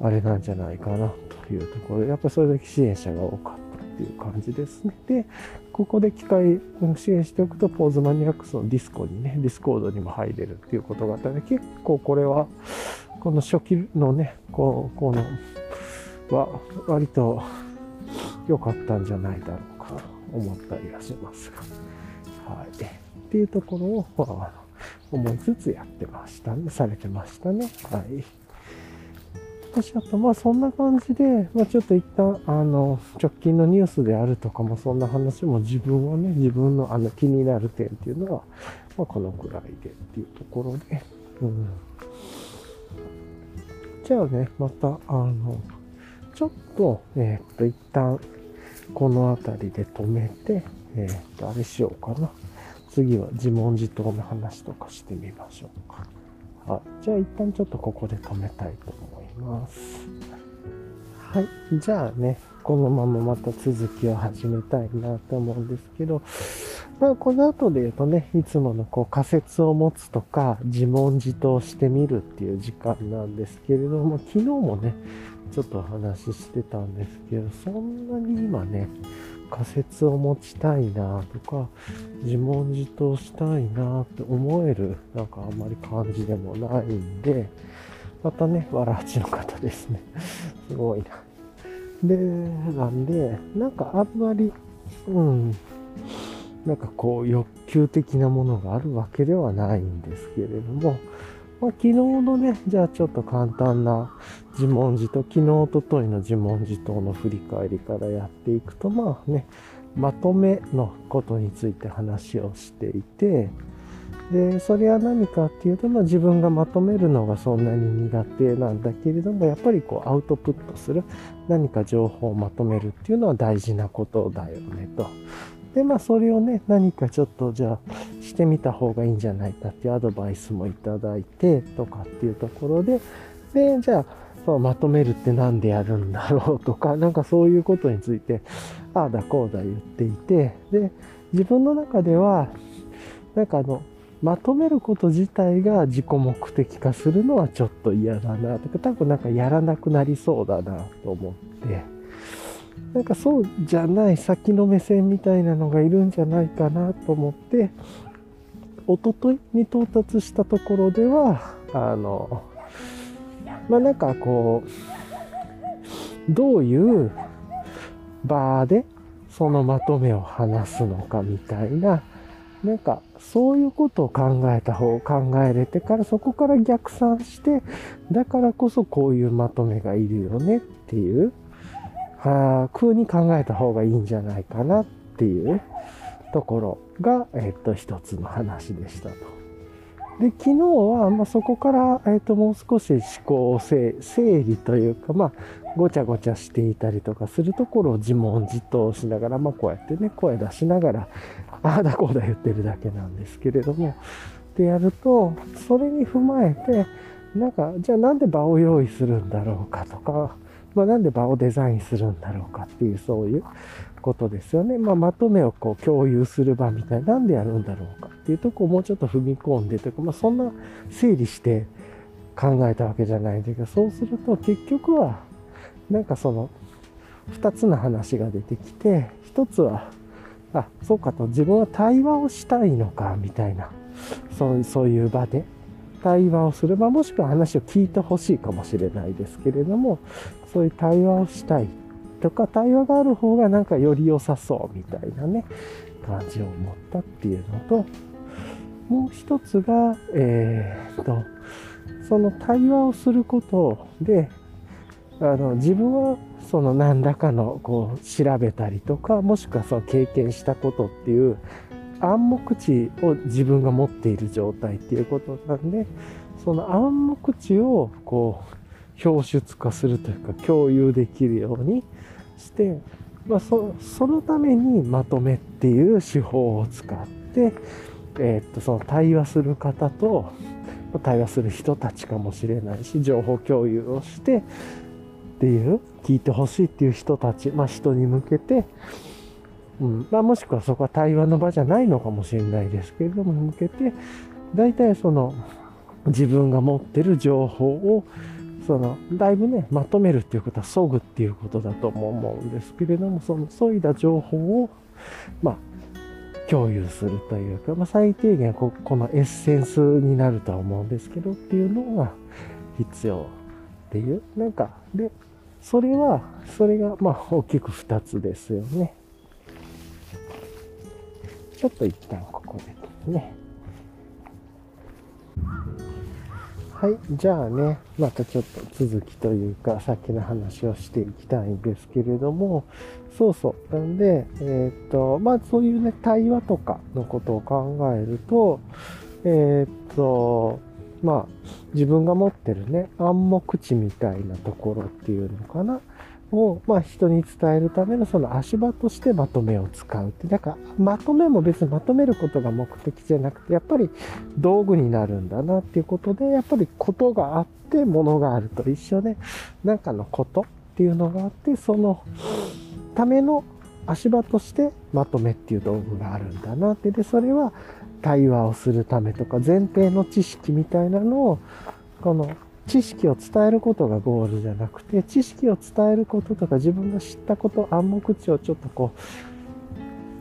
あれなんじゃないかなというところで、やっぱりそれだけ支援者が多かったっていう感じですね。で、ここで機械を支援しておくと、ポーズマニアックスのディスコにね、ディスコードにも入れるっていうことがあったので、結構これは、この初期のね、こ、この、は、割と良かったんじゃないだろうかと思ったりはしますが。はい。っていうところを、思いつつやってましたね、されてましたね。はい。私あと、まあそんな感じで、まあちょっと一旦、あの、直近のニュースであるとかもそんな話も自分はね、自分のあの気になる点っていうのは、まあこのくらいでっていうところで、うん。じゃあね、また、あの、ちょっと、えー、っと、一旦、この辺りで止めて、えー、っと、あれしようかな。次は自問自答の話とかしてみましょうか。はい。じゃあ一旦ちょっとここで止めたいと思います。はい。じゃあね、このまままた続きを始めたいなと思うんですけど、まあ、この後で言うとね、いつものこう仮説を持つとか、自問自答してみるっていう時間なんですけれども、昨日もね、ちょっとお話ししてたんですけど、そんなに今ね、仮説を持ちたいなとか、自問自答したいなって思える、なんかあんまり感じでもないんで、またね、わらはちの方ですね。すごいな。で、なんで、なんかあんまり、うん、なんかこう欲求的なものがあるわけではないんですけれども、まあ、昨日のね、じゃあちょっと簡単な自問自答、昨日、おとといの自問自答の振り返りからやっていくと、まあね、まとめのことについて話をしていて、で、それは何かっていうと、まあ、自分がまとめるのがそんなに苦手なんだけれども、やっぱりこうアウトプットする、何か情報をまとめるっていうのは大事なことだよねと。で、まあ、それをね、何かちょっと、じゃあ、してみた方がいいんじゃないかっていうアドバイスもいただいて、とかっていうところで、で、じゃあ、そうまとめるって何でやるんだろうとか、なんかそういうことについて、ああだこうだ言っていて、で、自分の中では、なんかあの、まとめること自体が自己目的化するのはちょっと嫌だなとか、多分なんかやらなくなりそうだなと思って、なんかそうじゃない先の目線みたいなのがいるんじゃないかなと思って、おとといに到達したところでは、あの、まあなんかこう、どういう場でそのまとめを話すのかみたいな、なんかそういうことを考えた方、考えれてからそこから逆算して、だからこそこういうまとめがいるよねっていうあ空に考えた方がいいんじゃないかなっていうところが、えっと、一つの話でしたと。で、昨日は、まあ、そこから、えっと、もう少し思考を整理というか、まあ、ごちゃごちゃしていたりとかするところを自問自答しながら、まあ、こうやってね、声出しながら、ああだこうだ言ってるだけなんですけれども、でやると、それに踏まえて、なんか、じゃあなんで場を用意するんだろうかとか、まあ、なんで場をデザインするんだろうかっていう、そういうことですよね。まあ、まとめをこう共有する場みたいな、なんでやるんだろうかっていうとこをもうちょっと踏み込んでというか、まあ、そんな整理して考えたわけじゃないんだけど、そうすると結局は、なんかその、二つの話が出てきて、一つは、あ、そうかと、自分は対話をしたいのか、みたいな、そうそういう場で。対話をする、まあ、もしくは話を聞いてほしいかもしれないですけれども、そういう対話をしたいとか、対話がある方がなんかより良さそうみたいなね、感じを持ったっていうのと、もう一つが、えー、っと、その対話をすることで、あの、自分はその何らかのこう調べたりとか、もしくはその経験したことっていう暗黙知を自分が持っている状態っていうことなんで、その暗黙知をこう表出化するというか共有できるようにして、まあ、そのためにまとめっていう手法を使って、えー、っとその対話する方と対話する人たちかもしれないし情報共有をしてっていう聞いてほしいっていう人たち、まあ、人に向けて、うん。まあ、もしくはそこは対話の場じゃないのかもしれないですけれども向けて大体その自分が持ってる情報をそのだいぶねまとめるっていうことは削ぐっていうことだとも思うんですけれどもその削いだ情報をまあ共有するというか、まあ、最低限ここのエッセンスになるとは思うんですけどっていうのが必要っていう。なんかでそれはそれがまあ大きく2つですよねちょっと一旦ここでですねはい。じゃあね、またちょっと続きというか、さっきの話をしていきたいんですけれども、そうそう。なんで、えー、っと、まあそういうね、対話とかのことを考えると、えー、っと、まあ自分が持ってるね、暗黙知みたいなところっていうのかな？を、まあ、人に伝えるためのその足場としてまとめを使うって。だから、まとめも別にまとめることが目的じゃなくて、やっぱり道具になるんだなっていうことで、やっぱりことがあってものがあると一緒で、なんかのことっていうのがあって、そのための足場としてまとめっていう道具があるんだなって。で、それは対話をするためとか、前提の知識みたいなのを、この知識を伝えることがゴールじゃなくて、知識を伝えることとか自分が知ったこと、暗黙知をちょっとこう、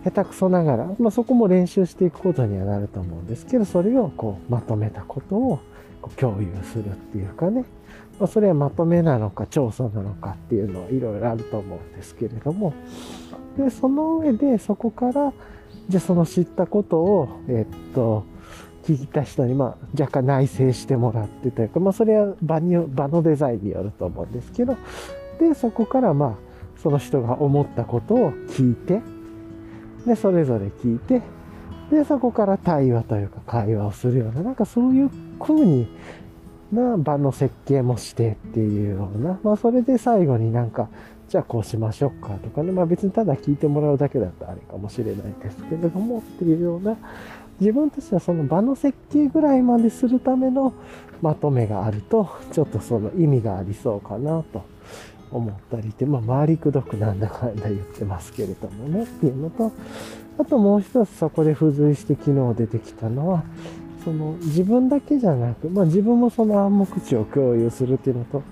下手くそながら、まあ、そこも練習していくことにはなると思うんですけど、それをこうまとめたことを共有するっていうかね、まあ、それはまとめなのか調査なのかっていうのはいろいろあると思うんですけれども、で、その上でそこから、じゃその知ったことを、えっと、聞いた人に、まあ、若干内省してもらってというか、まあ、それは場に、場のデザインによると思うんですけど、で、そこから、まあ、その人が思ったことを聞いて、で、それぞれ聞いて、で、そこから対話というか会話をするような、なんかそういう風にな場の設計もしてっていうような、まあそれで最後になんか、じゃあこうしましょうかとかね、まあ別にただ聞いてもらうだけだとあれかもしれないですけれどもっていうような、自分としてはその場の設計ぐらいまでするためのまとめがあると、ちょっとその意味がありそうかなと思ったりで、まあ、回りくどくなんだかんだ言ってますけれどもね、っていうのと、あともう一つそこで付随して昨日出てきたのは、その自分だけじゃなく、まあ自分もその暗黙知を共有するっていうのと、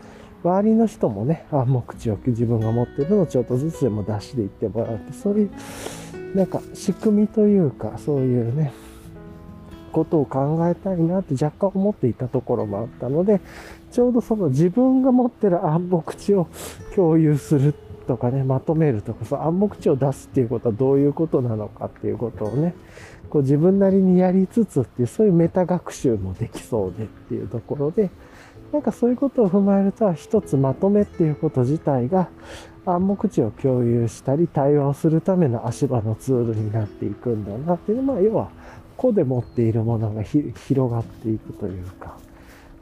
周りの人もね、暗黙知を自分が持ってるのをちょっとずつでも出していってもらって、そういう、なんか仕組みというか、そういうね、ことを考えたいなって若干思っていたところもあったので、ちょうどその自分が持ってる暗黙知を共有するとかね、まとめるとか、その暗黙知を出すっていうことはどういうことなのかっていうことをね、こう自分なりにやりつつっていう、そういうメタ学習もできそうでっていうところで、なんかそういうことを踏まえると、一つまとめっていうこと自体が暗黙知を共有したり対話をするための足場のツールになっていくんだなっていうのは、まあ要は個で持っているものが広がっていくというか、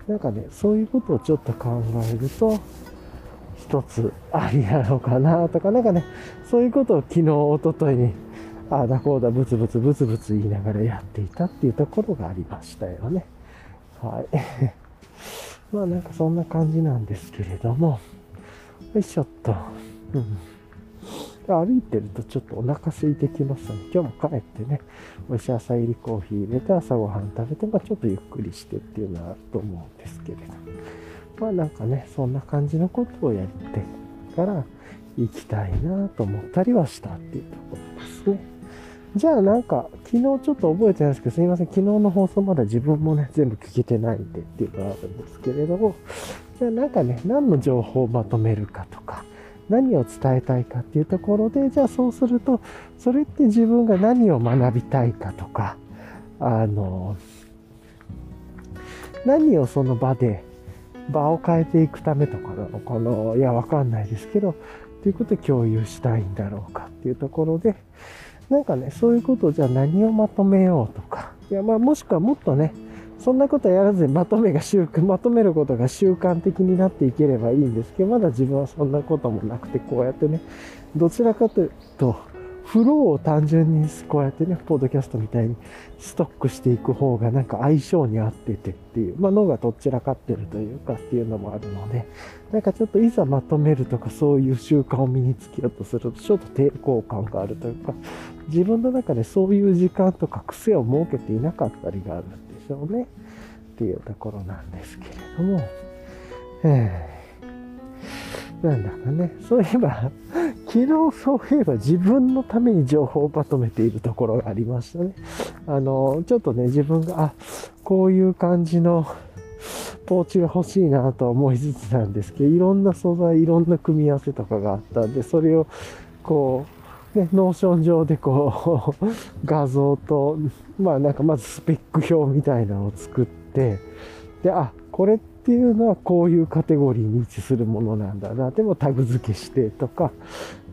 なんかね、そういうことをちょっと考えると、一つありなのかなとか、なんかね、そういうことを昨日、おとといに、ああだこうだ、ブツブツブツブツ言いながらやっていたっていうところがありましたよね。はい。まあなんかそんな感じなんですけれども、よいしょっと。うん歩いてるとちょっとお腹空いてきますので、今日も帰ってね、美味しい朝入りコーヒー入れて朝ごはん食べて、まあちょっとゆっくりしてっていうのはあると思うんですけれど。まあなんかね、そんな感じのことをやってから行きたいなと思ったりはしたっていうところですね。じゃあなんか、昨日ちょっと覚えてないですけど、すいません。昨日の放送まだ自分もね、全部聞けてないんでっていうのがあるんですけれども、じゃあなんかね、何の情報をまとめるかとか、何を伝えたいかっていうところで、じゃあそうすると、それって自分が何を学びたいかとか、あの、何をその場で、場を変えていくためとかなのかな、いや、わかんないですけど、ということで共有したいんだろうかっていうところで、なんかね、そういうことをじゃあ何をまとめようとか、いや、まあもしくはもっとね、そんなことやらずにまとめが習慣、まとめることが習慣的になっていければいいんですけど、まだ自分はそんなこともなくて、こうやってね、どちらかというと、フローを単純にこうやってね、ポッドキャストみたいにストックしていく方がなんか相性に合っててっていう、まあ脳がどちらかってるというかっていうのもあるので、なんかちょっといざまとめるとかそういう習慣を身につけようとするとちょっと抵抗感があるというか、自分の中でそういう時間とか癖を設けていなかったりがあるんでしょうね。っていうところなんですけれども、えー、なんだかね、そういえば、昨日そういえば自分のために情報をまとめているところがありましたね。あの、ちょっとね、自分が、あ、こういう感じのポーチが欲しいなと思いつつなんですけど、いろんな素材、いろんな組み合わせとかがあったんで、それをこう、ね、ノーション上でこう、画像と、まあなんかまずスペック表みたいなのを作って、で、あ、これってていうのはこういうカテゴリーに位置するものなんだな。でもタグ付けしてとか、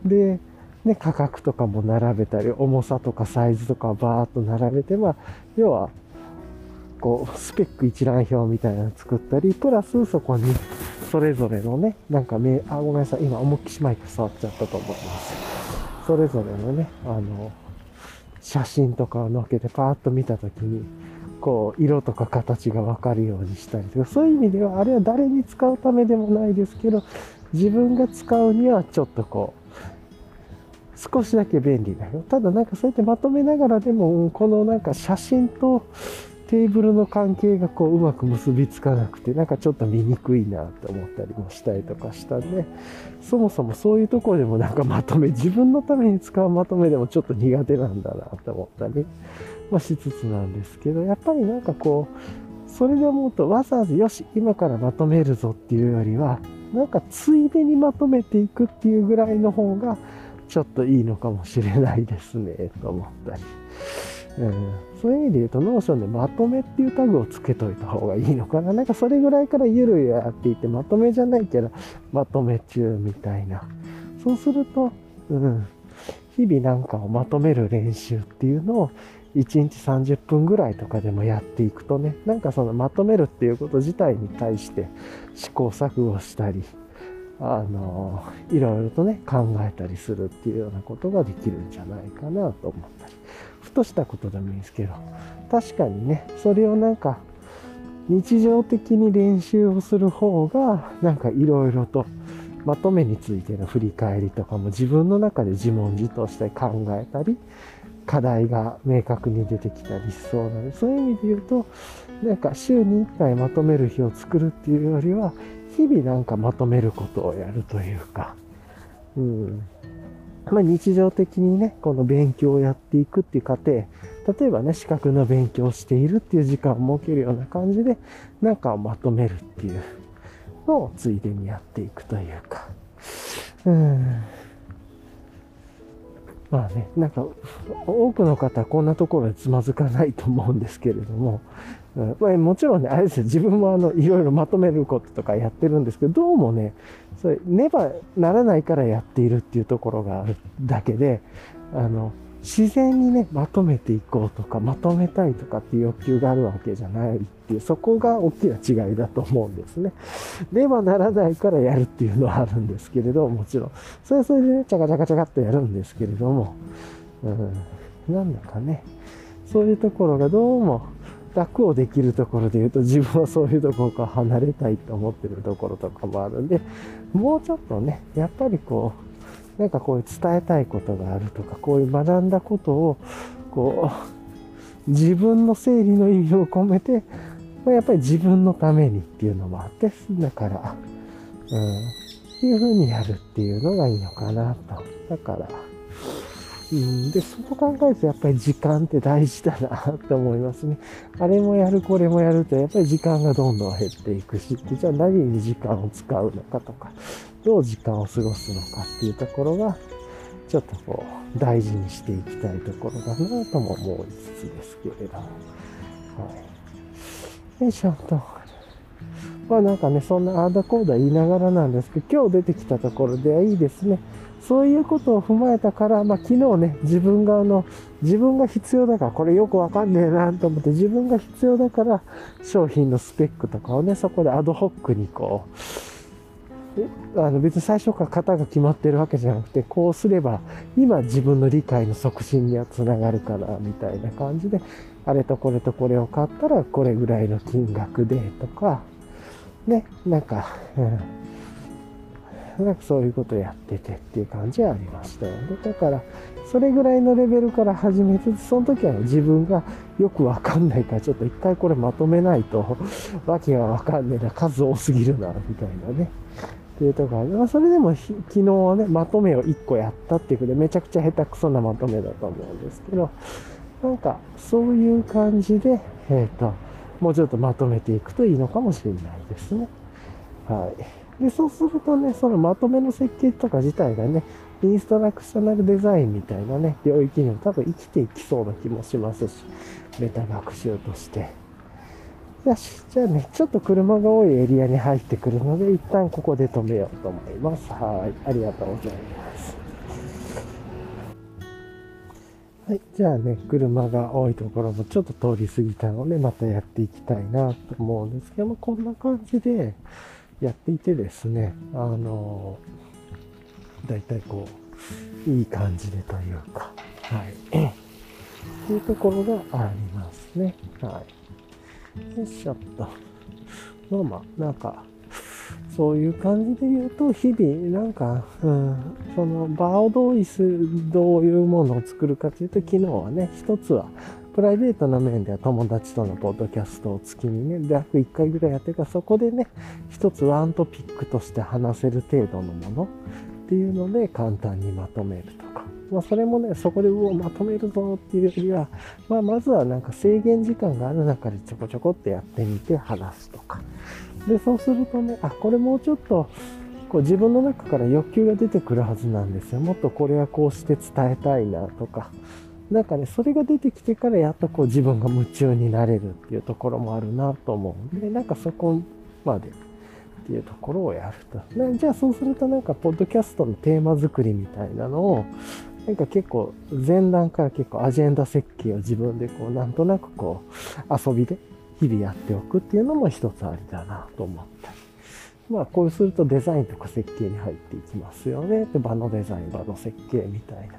で、ね、価格とかも並べたり、重さとかサイズとかバーっと並べて、まあ、要は、こう、スペック一覧表みたいなの作ったり、プラスそこにそれぞれのね、なんかめ、あ、ごめんなさい、今思いっきしマイク触っちゃったと思います。それぞれのね、あの、写真とかを載っけてパーッと見たときに、こう、色とか形がわかるようにしたりとか、そういう意味では、あれは誰に使うためでもないですけど、自分が使うにはちょっとこう、少しだけ便利だよ。ただなんかそうやってまとめながらでも、このなんか写真とテーブルの関係がこううまく結びつかなくて、なんかちょっと見にくいなって思ったりもしたりとかしたんで、そもそもそういうとこでもなんかまとめ、自分のために使うまとめでもちょっと苦手なんだなって思ったり、まあ、しつつなんですけど、やっぱりなんかこう、それで思うとわざわざよし、今からまとめるぞっていうよりは、なんかついでにまとめていくっていうぐらいの方が、ちょっといいのかもしれないですね、と思ったり。うん、そういう意味で言うと、ノーションでまとめっていうタグをつけといた方がいいのかな。なんかそれぐらいからゆるゆるやっていて、まとめじゃないけど、まとめ中みたいな。そうすると、うん、日々なんかをまとめる練習っていうのを、1日30分ぐらいとかでもやっていくとね、なんかそのまとめるっていうこと自体に対して試行錯誤したり、あの、いろいろとね、考えたりするっていうようなことができるんじゃないかなと思ったり。ふとしたことでもいいんですけど、確かにね、それをなんか、日常的に練習をする方が、なんかいろいろと、まとめについての振り返りとかも自分の中で自問自答して考えたり、課題が明確に出てきたりしそうなので、そういう意味で言うと、なんか週に1回まとめる日を作るっていうよりは、日々なんかまとめることをやるというか、うん。まあ日常的にね、この勉強をやっていくっていう過程、例えばね、資格の勉強をしているっていう時間を設けるような感じで、なんかをまとめるっていうのをついでにやっていくというか、うん。まあね、なんか、多くの方はこんなところでつまずかないと思うんですけれども、うんまあ、もちろんね、あれですよ、自分もあの、いろいろまとめることとかやってるんですけど、どうもね、それ、ねばならないからやっているっていうところがあるだけで、あの、自然にね、まとめていこうとか、まとめたいとかっていう欲求があるわけじゃないっていう、そこが大きな違いだと思うんですね。ではならないからやるっていうのはあるんですけれど、もちろん。それはそれでね、チャカチャカチャカっとやるんですけれども、うん、なんだかね、そういうところがどうも楽をできるところで言うと、自分はそういうところから離れたいと思ってるところとかもあるんで、もうちょっとね、やっぱりこう、なんかこういう伝えたいことがあるとか、こういう学んだことを、こう、自分の整理の意味を込めて、まあ、やっぱり自分のためにっていうのもあって、だから、うん、っていう風にやるっていうのがいいのかなと。だから、うん、で、そう考えるとやっぱり時間って大事だなって思いますね。あれもやる、これもやると、やっぱり時間がどんどん減っていくし、じゃあ何に時間を使うのかとか、どう時間を過ごすのかっていうところが、ちょっとこう、大事にしていきたいところだなとも思いつつですけれど。はい。よいしょと。まあなんかね、そんなあーだこーだ言いながらなんですけど、今日出てきたところではいいですね。そういうことを踏まえたから、まあ昨日ね、自分があの、自分が必要だから、これよくわかんねえなと思って、自分が必要だから、商品のスペックとかをね、そこでアドホックにこう、あの別に最初から型が決まってるわけじゃなくて、こうすれば、今自分の理解の促進にはつながるから、みたいな感じで、あれとこれとこれを買ったら、これぐらいの金額で、とか、ね、なんか、なんかそういうことやっててっていう感じはありましたよね。だから、それぐらいのレベルから始めて、その時は自分がよくわかんないから、ちょっと一回これまとめないと、わけがわかんねえな、数多すぎるな、みたいなね。っていうところまあ、それでも昨日はね、まとめを1個やったっていうことで、めちゃくちゃ下手くそなまとめだと思うんですけど、なんか、そういう感じで、えっ、ー、と、もうちょっとまとめていくといいのかもしれないですね。はい。で、そうするとね、そのまとめの設計とか自体がね、インストラクショナルデザインみたいなね、領域にも多分生きていきそうな気もしますし、メタ学習として。よし、じゃあね、ちょっと車が多いエリアに入ってくるので、一旦ここで止めようと思います。はい。ありがとうございます。はい。じゃあね、車が多いところもちょっと通り過ぎたので、またやっていきたいなと思うんですけども、こんな感じで、やっていてですね、あの、だいたいこう、いい感じでというか、はい。というところがありますね。はい。よいしょっと。まあまあ、なんか、そういう感じで言うと、日々、なんか、うん、その場をどうする、どういうものを作るかというと、昨日はね、一つは、プライベートな面では友達とのポッドキャストを月にね、約1回ぐらいやってるから、そこでね、一つワントピックとして話せる程度のものっていうので簡単にまとめるとか。まあそれもね、そこでうお、まとめるぞっていうよりは、まあまずはなんか制限時間がある中でちょこちょこってやってみて話すとか。で、そうするとね、あ、これもうちょっと、こう自分の中から欲求が出てくるはずなんですよ。もっとこれはこうして伝えたいなとか。なんかね、それが出てきてからやっとこう自分が夢中になれるっていうところもあるなと思うんで、なんかそこまでっていうところをやると。じゃあそうするとなんか、ポッドキャストのテーマ作りみたいなのを、なんか結構前段から結構アジェンダ設計を自分でこうなんとなくこう遊びで日々やっておくっていうのも一つありだなと思ったり。まあこうするとデザインとか設計に入っていきますよね。で、場のデザイン、場の設計みたいな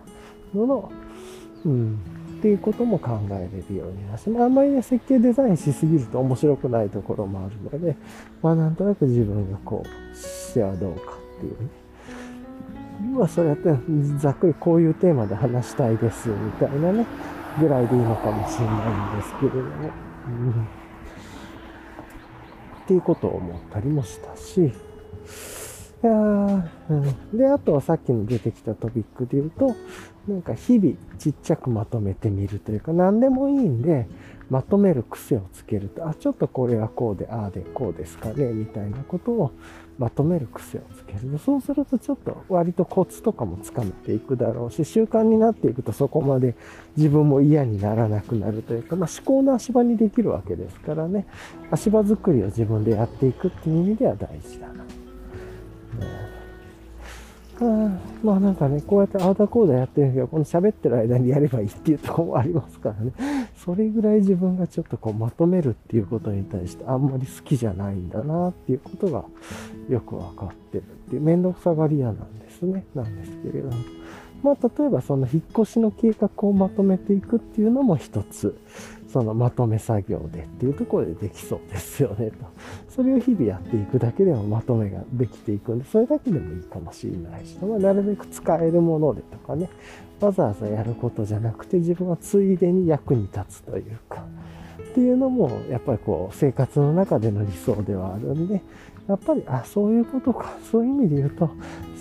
ののうん、っていうことも考えれるようになし、まあ、あんまりね、設計デザインしすぎると面白くないところもあるので、まあ、なんとなく自分がこう、してはどうかっていうね。まあ、そうやって、ざっくりこういうテーマで話したいです、みたいなね、ぐらいでいいのかもしれないんですけれども、うん、っていうことを思ったりもしたし、いやうん、で、あとはさっきの出てきたトピックで言うと、なんか日々ちっちゃくまとめてみるというか、何でもいいんで、まとめる癖をつけると、あ、ちょっとこれはこうで、ああでこうですかね、みたいなことをまとめる癖をつける。そうするとちょっと割とコツとかもつかめていくだろうし、習慣になっていくとそこまで自分も嫌にならなくなるというか、まあ、思考の足場にできるわけですからね、足場作りを自分でやっていくっていう意味では大事だ。まあなんかね、こうやってアウターコーダーやってるけど、この喋ってる間にやればいいっていうとこもありますからね。それぐらい自分がちょっとこうまとめるっていうことに対してあんまり好きじゃないんだなっていうことがよくわかってるっていう、めんどくさがり屋なんですね。なんですけれども。まあ例えばその引っ越しの計画をまとめていくっていうのも一つ。そのまとめ作業でっていうところでできそうですよねと。それを日々やっていくだけでもまとめができていくんで、それだけでもいいかもしれないし、まあ、なるべく使えるものでとかね、わざわざやることじゃなくて自分はついでに役に立つというか、っていうのもやっぱりこう生活の中での理想ではあるんで、やっぱり、あ、そういうことか。そういう意味で言うと、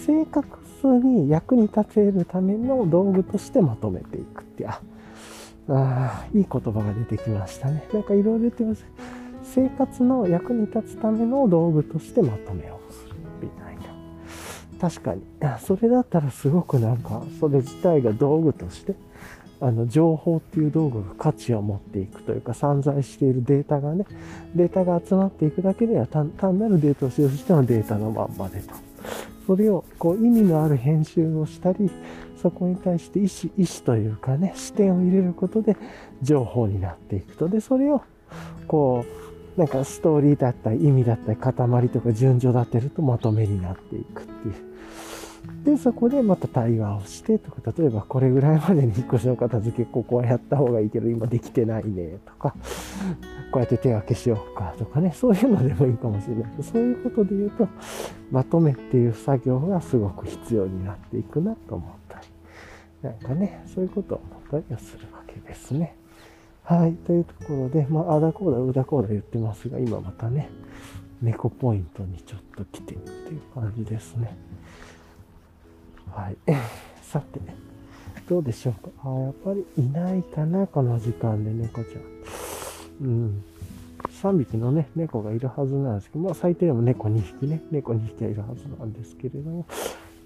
生活に役に立てるための道具としてまとめていくって、あ、ああ、いい言葉が出てきましたね。なんかいろいろ言ってます。生活の役に立つための道具としてまとめをするみたいな。確かに。それだったらすごくなんか、それ自体が道具として、あの、情報っていう道具が価値を持っていくというか、散在しているデータがね、データが集まっていくだけでは単なるデータを使用してのデータのまんまでと。それを、こう、意味のある編集をしたり、そこに対して意思、意思というかね、視点を入れることで情報になっていくと。で、それを、こう、なんかストーリーだったり、意味だったり、塊とか順序立てるとまとめになっていくっていう。で、そこでまた対話をしてとか、例えばこれぐらいまでに引っ越しの片付け、ここはやった方がいいけど、今できてないねとか、こうやって手分けしようかとかね、そういうのでもいいかもしれない、そういうことで言うと、まとめっていう作業がすごく必要になっていくなと思ったり。なんかね、そういうことを思ったりはするわけですね。はい。というところで、まあ、あだこうだ、うだこうだ言ってますが、今またね、猫ポイントにちょっと来てるっていう感じですね。はい。さて、どうでしょうか？あ、やっぱりいないかな、この時間で猫ちゃん。うん。3匹のね、猫がいるはずなんですけど、まあ最低でも猫2匹ね、猫2匹はいるはずなんですけれども、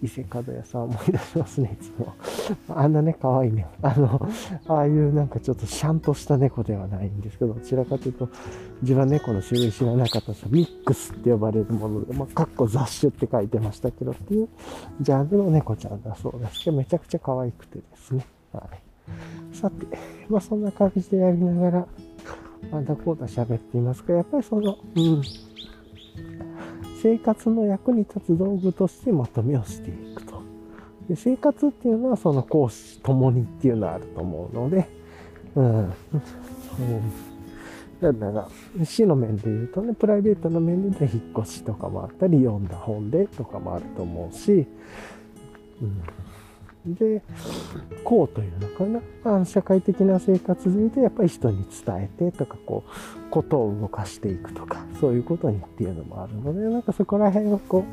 伊勢門屋さん思い出しますね、いつも。あんなね、可愛いね。あの、ああいうなんかちょっとシャンとした猫ではないんですけど、どちらかというと、自分猫の種類知らなかったさ、ミックスって呼ばれるもので、まあ、かっこ雑種って書いてましたけど、っていうジャンルの猫ちゃんだそうですけど、めちゃくちゃ可愛くてですね。はい。さて、まあそんな感じでやりながら、あんだこうだ喋っていますが、やっぱりその、うん、生活の役に立つ道具としてまとめをしていくと。で生活っていうのはその講師ともにっていうのはあると思うので、うん。うんだから、死の面で言うとね、プライベートの面で引っ越しとかもあったり、読んだ本でとかもあると思うし、うん、で、こうというのかな、まあ、社会的な生活で、やっぱり人に伝えてとか、こう、ことを動かしていくとか、そういうことにっていうのもあるので、なんかそこら辺をこ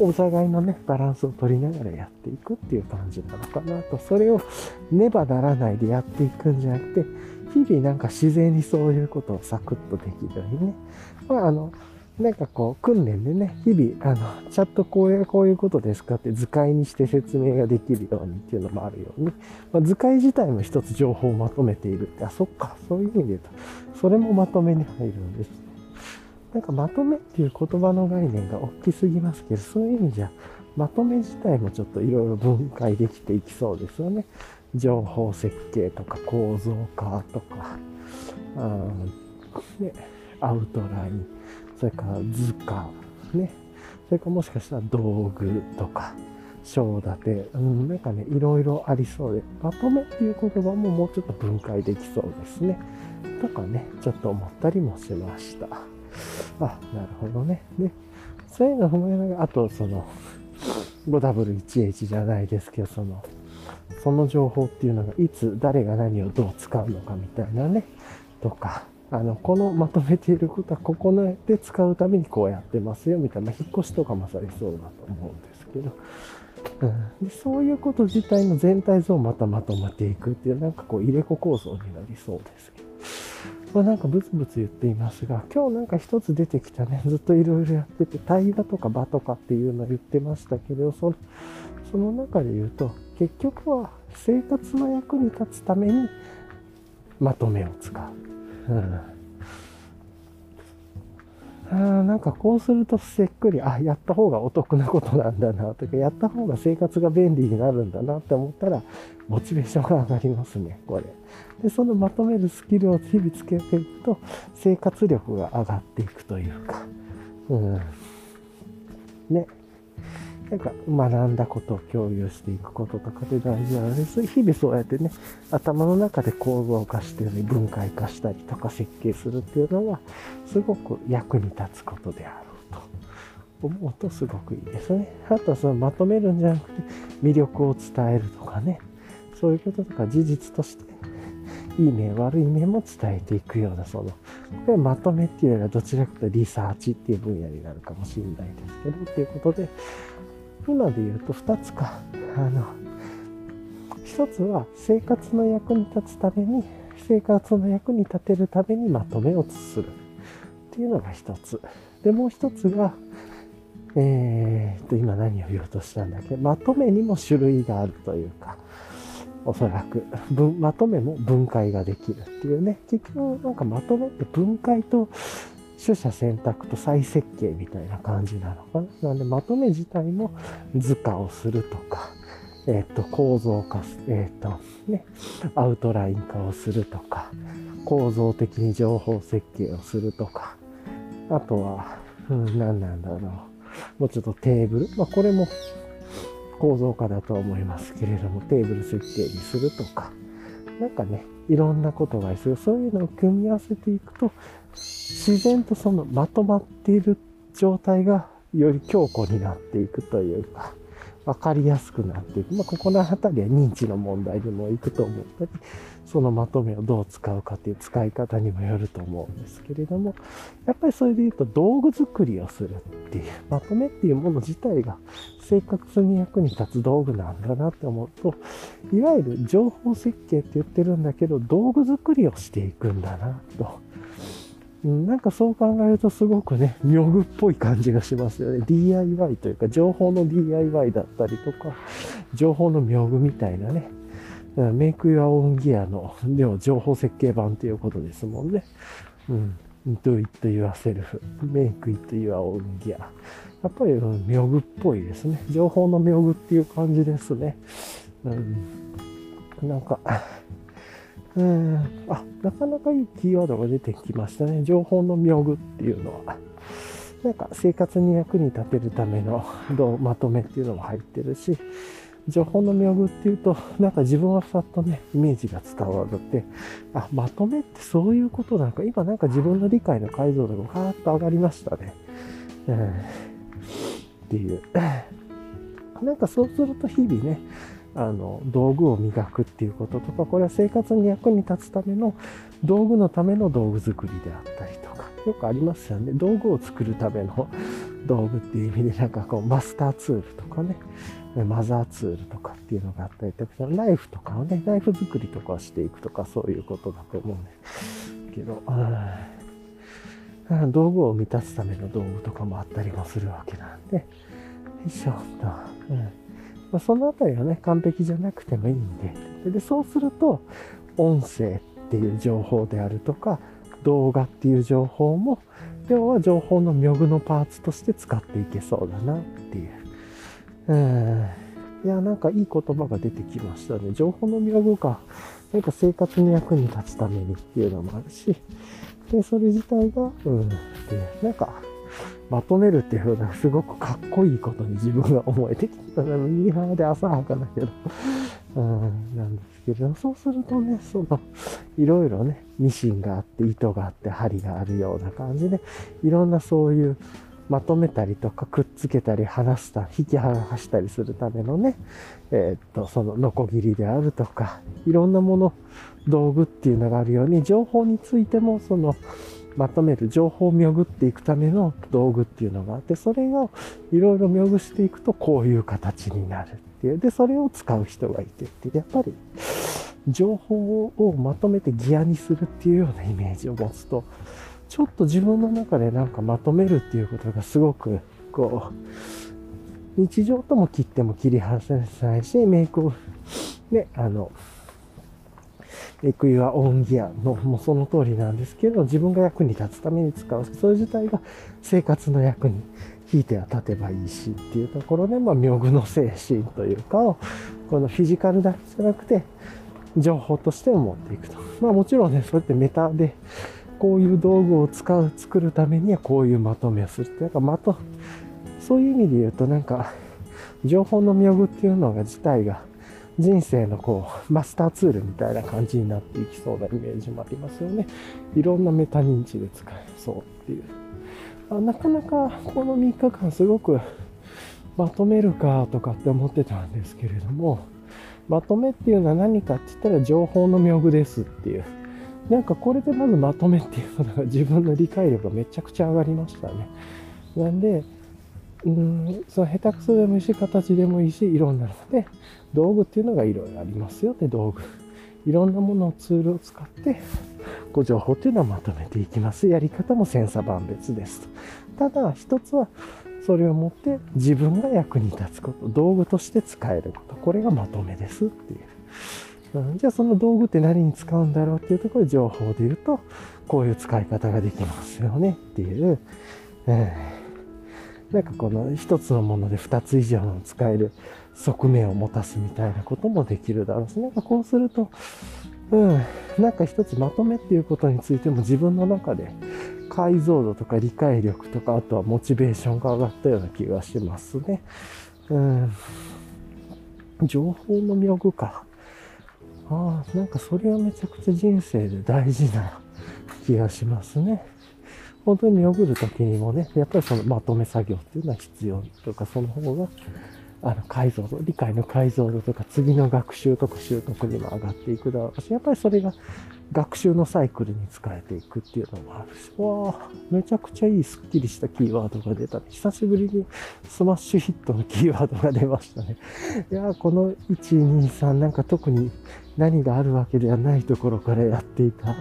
う、お互いのね、バランスを取りながらやっていくっていう感じなのかなと、それをねばならないでやっていくんじゃなくて、日々なんか自然にそういうことをサクッとできるようにね、まああの、なんかこう、訓練でね、日々、あの、ちゃんとこういう、こういうことですかって図解にして説明ができるようにっていうのもあるように、まあ、図解自体も一つ情報をまとめているって、あ、そっか、そういう意味で言うと、それもまとめに入るんです。なんかまとめっていう言葉の概念が大きすぎますけど、そういう意味じゃ、まとめ自体もちょっといろいろ分解できていきそうですよね。情報設計とか構造化とか、あね、アウトライン、それから図鑑、ね、それからもしかしたら道具とか、章立て、うん、なんかね、いろいろありそうで、まとめっていう言葉ももうちょっと分解できそうですね。とかね、ちょっと思ったりもしました。あ、なるほどね。で、そういうの踏まえながら、あとその、5W1H じゃないですけど、その、その情報っていうのがいつ誰が何をどう使うのかみたいなね、とか、あの、このまとめていることはここで使うためにこうやってますよみたいな、引っ越しとかもされそうだと思うんですけど、うん、でそういうこと自体の全体像をまたまとめていくっていう、なんかこう入れ子構造になりそうですけど、まあ、なんかブツブツ言っていますが、今日なんか一つ出てきたね、ずっといろいろやってて、対話とか場とかっていうのを言ってましたけど、そのその中で言うと、結局は生活の役に立つためにまとめを使う。うんあなんかこうするとせっくり、あ、やった方がお得なことなんだな、とか、やった方が生活が便利になるんだなって思ったら、モチベーションが上がりますね、これ。で、そのまとめるスキルを日々つけていくと、生活力が上がっていくというか、うん。ね。なんか学んだことを共有していくこととかで大事なので、日々そうやってね、頭の中で構造化して、ね、分解化したりとか設計するっていうのが、すごく役に立つことであろうと思うとすごくいいですね。あとはそのまとめるんじゃなくて、魅力を伝えるとかね、そういうこととか事実として、いい面、悪い面も伝えていくような、その、これまとめっていうよりはどちらかというとリサーチっていう分野になるかもしれないですけど、っていうことで、今で言うと2つか。あの、1つは生活の役に立つために、生活の役に立てるためにまとめをするっていうのが1つ。で、もう1つが、えー、と、今何を言おうとしたんだっけ？まとめにも種類があるというか、おそらく、まとめも分解ができるっていうね。結局なんかまとめって分解と取捨選択と再設計みたいな感じなのかな。なんで、まとめ自体も図鑑をするとか、えっ、ー、と、構造化す、えっ、ー、と、ね、アウトライン化をするとか、構造的に情報設計をするとか、あとは、うん、何なんだろう。もうちょっとテーブル。まあ、これも構造化だとは思いますけれども、テーブル設計にするとか、なんかね、いろんなことがする。そういうのを組み合わせていくと、自然とそのまとまっている状態がより強固になっていくというか、分かりやすくなっていく。まあ、ここの辺りは認知の問題にもいくと思ったり、そのまとめをどう使うかっていう使い方にもよると思うんですけれども、やっぱりそれで言うと道具作りをするっていう、まとめっていうもの自体が生活に役に立つ道具なんだなって思うと、いわゆる情報設計って言ってるんだけど、道具作りをしていくんだなと。なんかそう考えるとすごくね、妙具っぽい感じがしますよね。DIY というか、情報の DIY だったりとか、情報の妙具みたいなね、メイクやオンギアの、でも情報設計版ということですもんね。うん。do it yourself, make it your own gear. やっぱり、うん、妙具っぽいですね。情報の妙具っていう感じですね。うん。なんか、うん。あ、なかなかいいキーワードが出てきましたね。情報の妙具っていうのは。なんか生活に役に立てるための まとめっていうのも入ってるし、情報の妙具っていうと、なんか自分はさっとね、イメージが伝わるって、あ、まとめってそういうことなんか、今なんか自分の理解の解像度がガーッと上がりましたね。うん、っていう。なんかそうすると日々ね、あの、道具を磨くっていうこととか、これは生活に役に立つための道具のための道具作りであったりとか、よくありますよね。道具を作るための道具っていう意味で、なんかこう、マスターツールとかね、マザーツールとかっていうのがあったりとか、ナイフとかをね、ナイフ作りとかをしていくとか、そういうことだと思うんですけど、道具を満たすための道具とかもあったりもするわけなんで、よいしょっと、うんまあ、そのあたりはね、完璧じゃなくてもいいんで、で、そうすると、音声っていう情報であるとか、動画っていう情報も、要は情報の妙具のパーツとして使っていけそうだなっていう。うん。いや、なんかいい言葉が出てきましたね。情報の妙具か。なんか生活に役に立つためにっていうのもあるし、で、それ自体が、うん、で、なんか、まとめるっていうのはすごくかっこいいことに自分が思えてきたのミーハーで浅はかだけど、うん、なんですけど、そうするとね、その、いろいろね、ミシンがあって、糸があって、針があるような感じで、いろんなそういう、まとめたりとか、くっつけたり、離した、引き剥がしたりするためのね、えー、っと、その、ノコギリであるとか、いろんなもの、道具っていうのがあるように、情報についても、その、まとめる情報を見ぐっていくための道具っていうのがあって、それをいろいろ見ぐしていくとこういう形になるっていう。で、それを使う人がいてって。やっぱり情報をまとめてギアにするっていうようなイメージを持つと、ちょっと自分の中でなんかまとめるっていうことがすごく、こう、日常とも切っても切り離せないし、メイクを、ね、あの、クイはオンギアのもその通りなんですけど、自分が役に立つために使う。それ自体が生活の役に引いては立てばいいしっていうところで、まあ、妙具の精神というかを、このフィジカルだけじゃなくて、情報としても持っていくと。まあもちろんね、そうやってメタで、こういう道具を使う、作るためにはこういうまとめをするって、なんかまと、そういう意味で言うとなんか、情報の妙具っていうのが自体が、人生のこう、マスターツールみたいな感じになっていきそうなイメージもありますよね。いろんなメタ認知で使えそうっていう。あなかなかこの3日間すごくまとめるかとかって思ってたんですけれども、まとめっていうのは何かって言ったら情報の妙具ですっていう。なんかこれでまずまとめっていうのが自分の理解力がめちゃくちゃ上がりましたね。なんで、うん、その下手くそでもいいし、形でもいいし、いろんなので、道具っていうのがいろいろありますよって道具。いろんなものをツールを使って、ご情報っていうのはまとめていきます。やり方も千差万別です。ただ、一つは、それをもって自分が役に立つこと、道具として使えること、これがまとめですっていう。うん、じゃあその道具って何に使うんだろうっていうところで情報で言うと、こういう使い方ができますよねっていう、えなんかこの一つのもので二つ以上の使える側面を持たすみたいなこともできるだろうし、なんかこうすると、うん、なんか一つまとめっていうことについても自分の中で解像度とか理解力とか、あとはモチベーションが上がったような気がしますね。うん。情報の妙具か。ああ、なんかそれはめちゃくちゃ人生で大事な気がしますね。本当に見送るときにもね、やっぱりそのまとめ作業っていうのは必要とか、その方が、あの、解像度、理解の解像度とか、次の学習とか習得にも上がっていくだろうし、やっぱりそれが学習のサイクルに使えていくっていうのもあるし、わあ、めちゃくちゃいいスッキリしたキーワードが出た。久しぶりにスマッシュヒットのキーワードが出ましたね。いやーこの1、2、3なんか特に何があるわけではないところからやっていた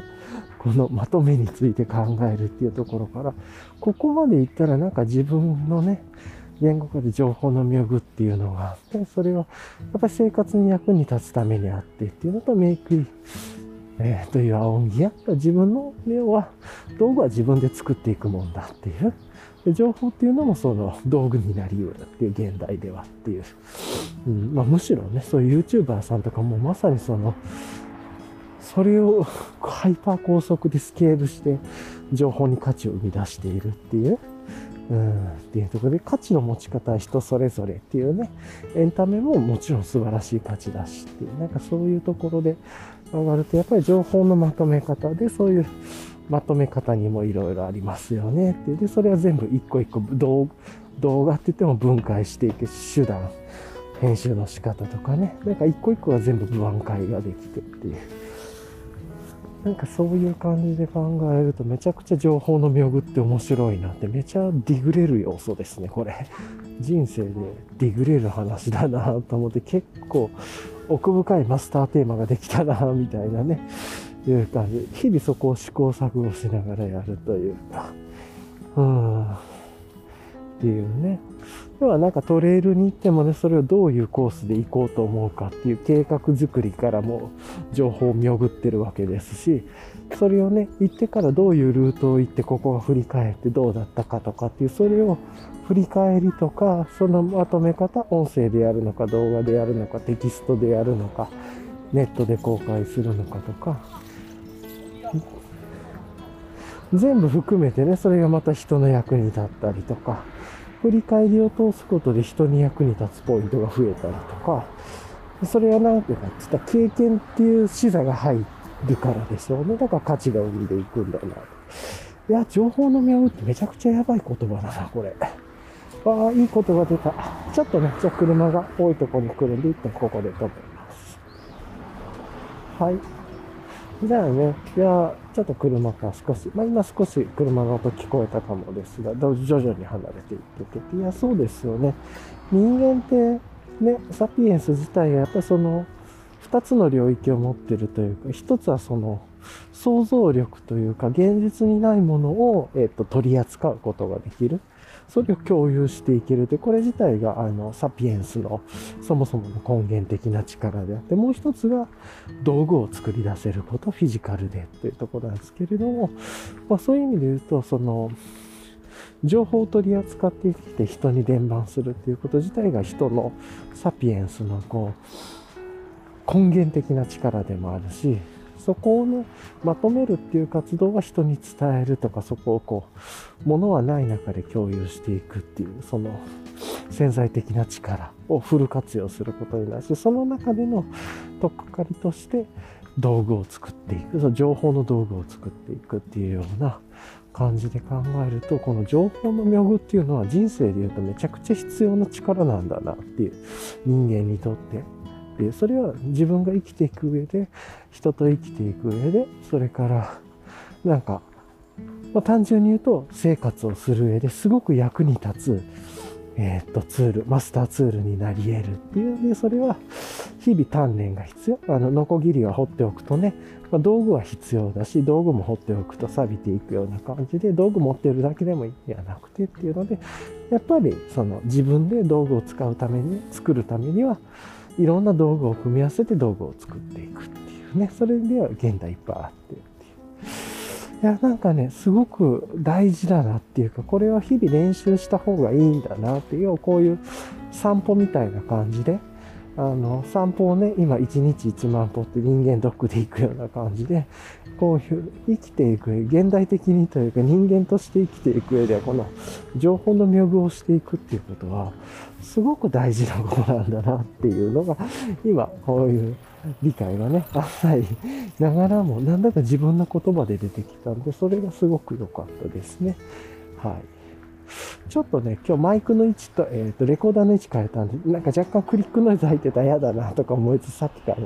このまとめについて考えるっていうところから、ここまでいったらなんか自分のね、言語化で情報の妙具っていうのがあって、それはやっぱり生活に役に立つためにあってっていうのと、メイク、えー、という青木や自分の要は道具は自分で作っていくもんだっていう。で情報っていうのもその道具になり得るっていう現代ではっていう、うんまあ、むしろねそういう YouTuber さんとかもまさにそのそれをハイパー高速でスケールして情報に価値を生み出しているっていう、うん、っていうところで価値の持ち方は人それぞれっていうね、エンタメももちろん素晴らしい価値だしっていう、なんかそういうところで上がると、やっぱり情報のまとめ方で、そういうまとめ方にもいろいろありますよねっていう。で、それは全部一個一個動画って言っても分解していく手段、編集の仕方とかね、なんか一個一個は全部分解ができてっていう。なんかそういう感じで考えるとめちゃくちゃ情報の妙具って面白いなってめちゃディグれる要素ですね、これ。人生でディグれる話だなと思って結構奥深いマスターテーマができたなみたいなね、いう感じ。日々そこを試行錯誤しながらやるというか、うん、っていうね。要はなんかトレイルに行ってもね、それをどういうコースで行こうと思うかっていう計画作りからも情報を見送ってるわけですし、それをね、行ってからどういうルートを行ってここが振り返ってどうだったかとかっていう、それを振り返りとか、そのまとめ方、音声でやるのか動画でやるのかテキストでやるのか、ネットで公開するのかとか、全部含めてね、それがまた人の役に立ったりとか、振り返りを通すことで人に役に立つポイントが増えたりとか、それは何ていうかって言った経験っていう視座が入るからでしょうね。だから価値が生んでいくんだな。いや、情報の妙ってめちゃくちゃやばい言葉だな、これ。ああ、いいことが出た。ちょっとね、じゃあ車が多いとこに来るんで、一旦ここで止めます。はい。じゃあね、いや、ちょっと車か少し、まあ今少し車の音聞こえたかもですが、徐々に離れていってて、いや、そうですよね。人間って、ね、サピエンス自体がやっぱりその、2つの領域を持ってるというか、1つはその、想像力というか、現実にないものを、えっ、と、取り扱うことができる。それを共有していける。で、これ自体があのサピエンスのそもそもの根源的な力であって、もう一つが道具を作り出せること、フィジカルでというところなんですけれども、まあ、そういう意味で言うと、その、情報を取り扱ってきて人に伝播するっていうこと自体が人のサピエンスのこう根源的な力でもあるし、そこをね、まとめるっていう活動は人に伝えるとか、そこをこう、ものはない中で共有していくっていう、その潜在的な力をフル活用することになるし、その中での取っかかりとして道具を作っていく、その情報の道具を作っていくっていうような感じで考えると、この情報の妙具っていうのは人生で言うとめちゃくちゃ必要な力なんだなっていう人間にとって。で、それは自分が生きていく上で、人と生きていく上で、それから、なんか、まあ、単純に言うと、生活をする上ですごく役に立つ、えー、っと、ツール、マスターツールになり得るっていうで、それは、日々鍛錬が必要。あの、ノコギリは掘っておくとね、まあ、道具は必要だし、道具も掘っておくと錆びていくような感じで、道具持ってるだけでもいいんじゃなくてっていうので、やっぱり、その、自分で道具を使うために、作るためには、いろんな道具を組み合わせて道具を作っていくっていうね、それでは現代いっぱいあっていう。いや、なんかね、すごく大事だなっていうか、これは日々練習した方がいいんだなっていう、こういう散歩みたいな感じで、あの、散歩をね、今1日1万歩って人間ドックで行くような感じで、こういう生きていく、現代的にというか人間として生きていく上では、この情報の妙具をしていくっていうことは、すごく大事なことなんだなっていうのが、今、こういう理解がね、浅いながらも、なんだか自分の言葉で出てきたんで、それがすごく良かったですね。はい。ちょっとね、今日マイクの位置と、え、ー、と、レコーダーの位置変えたんで、なんか若干クリックノイズ入ってたら嫌だなとか思いつつさっきから、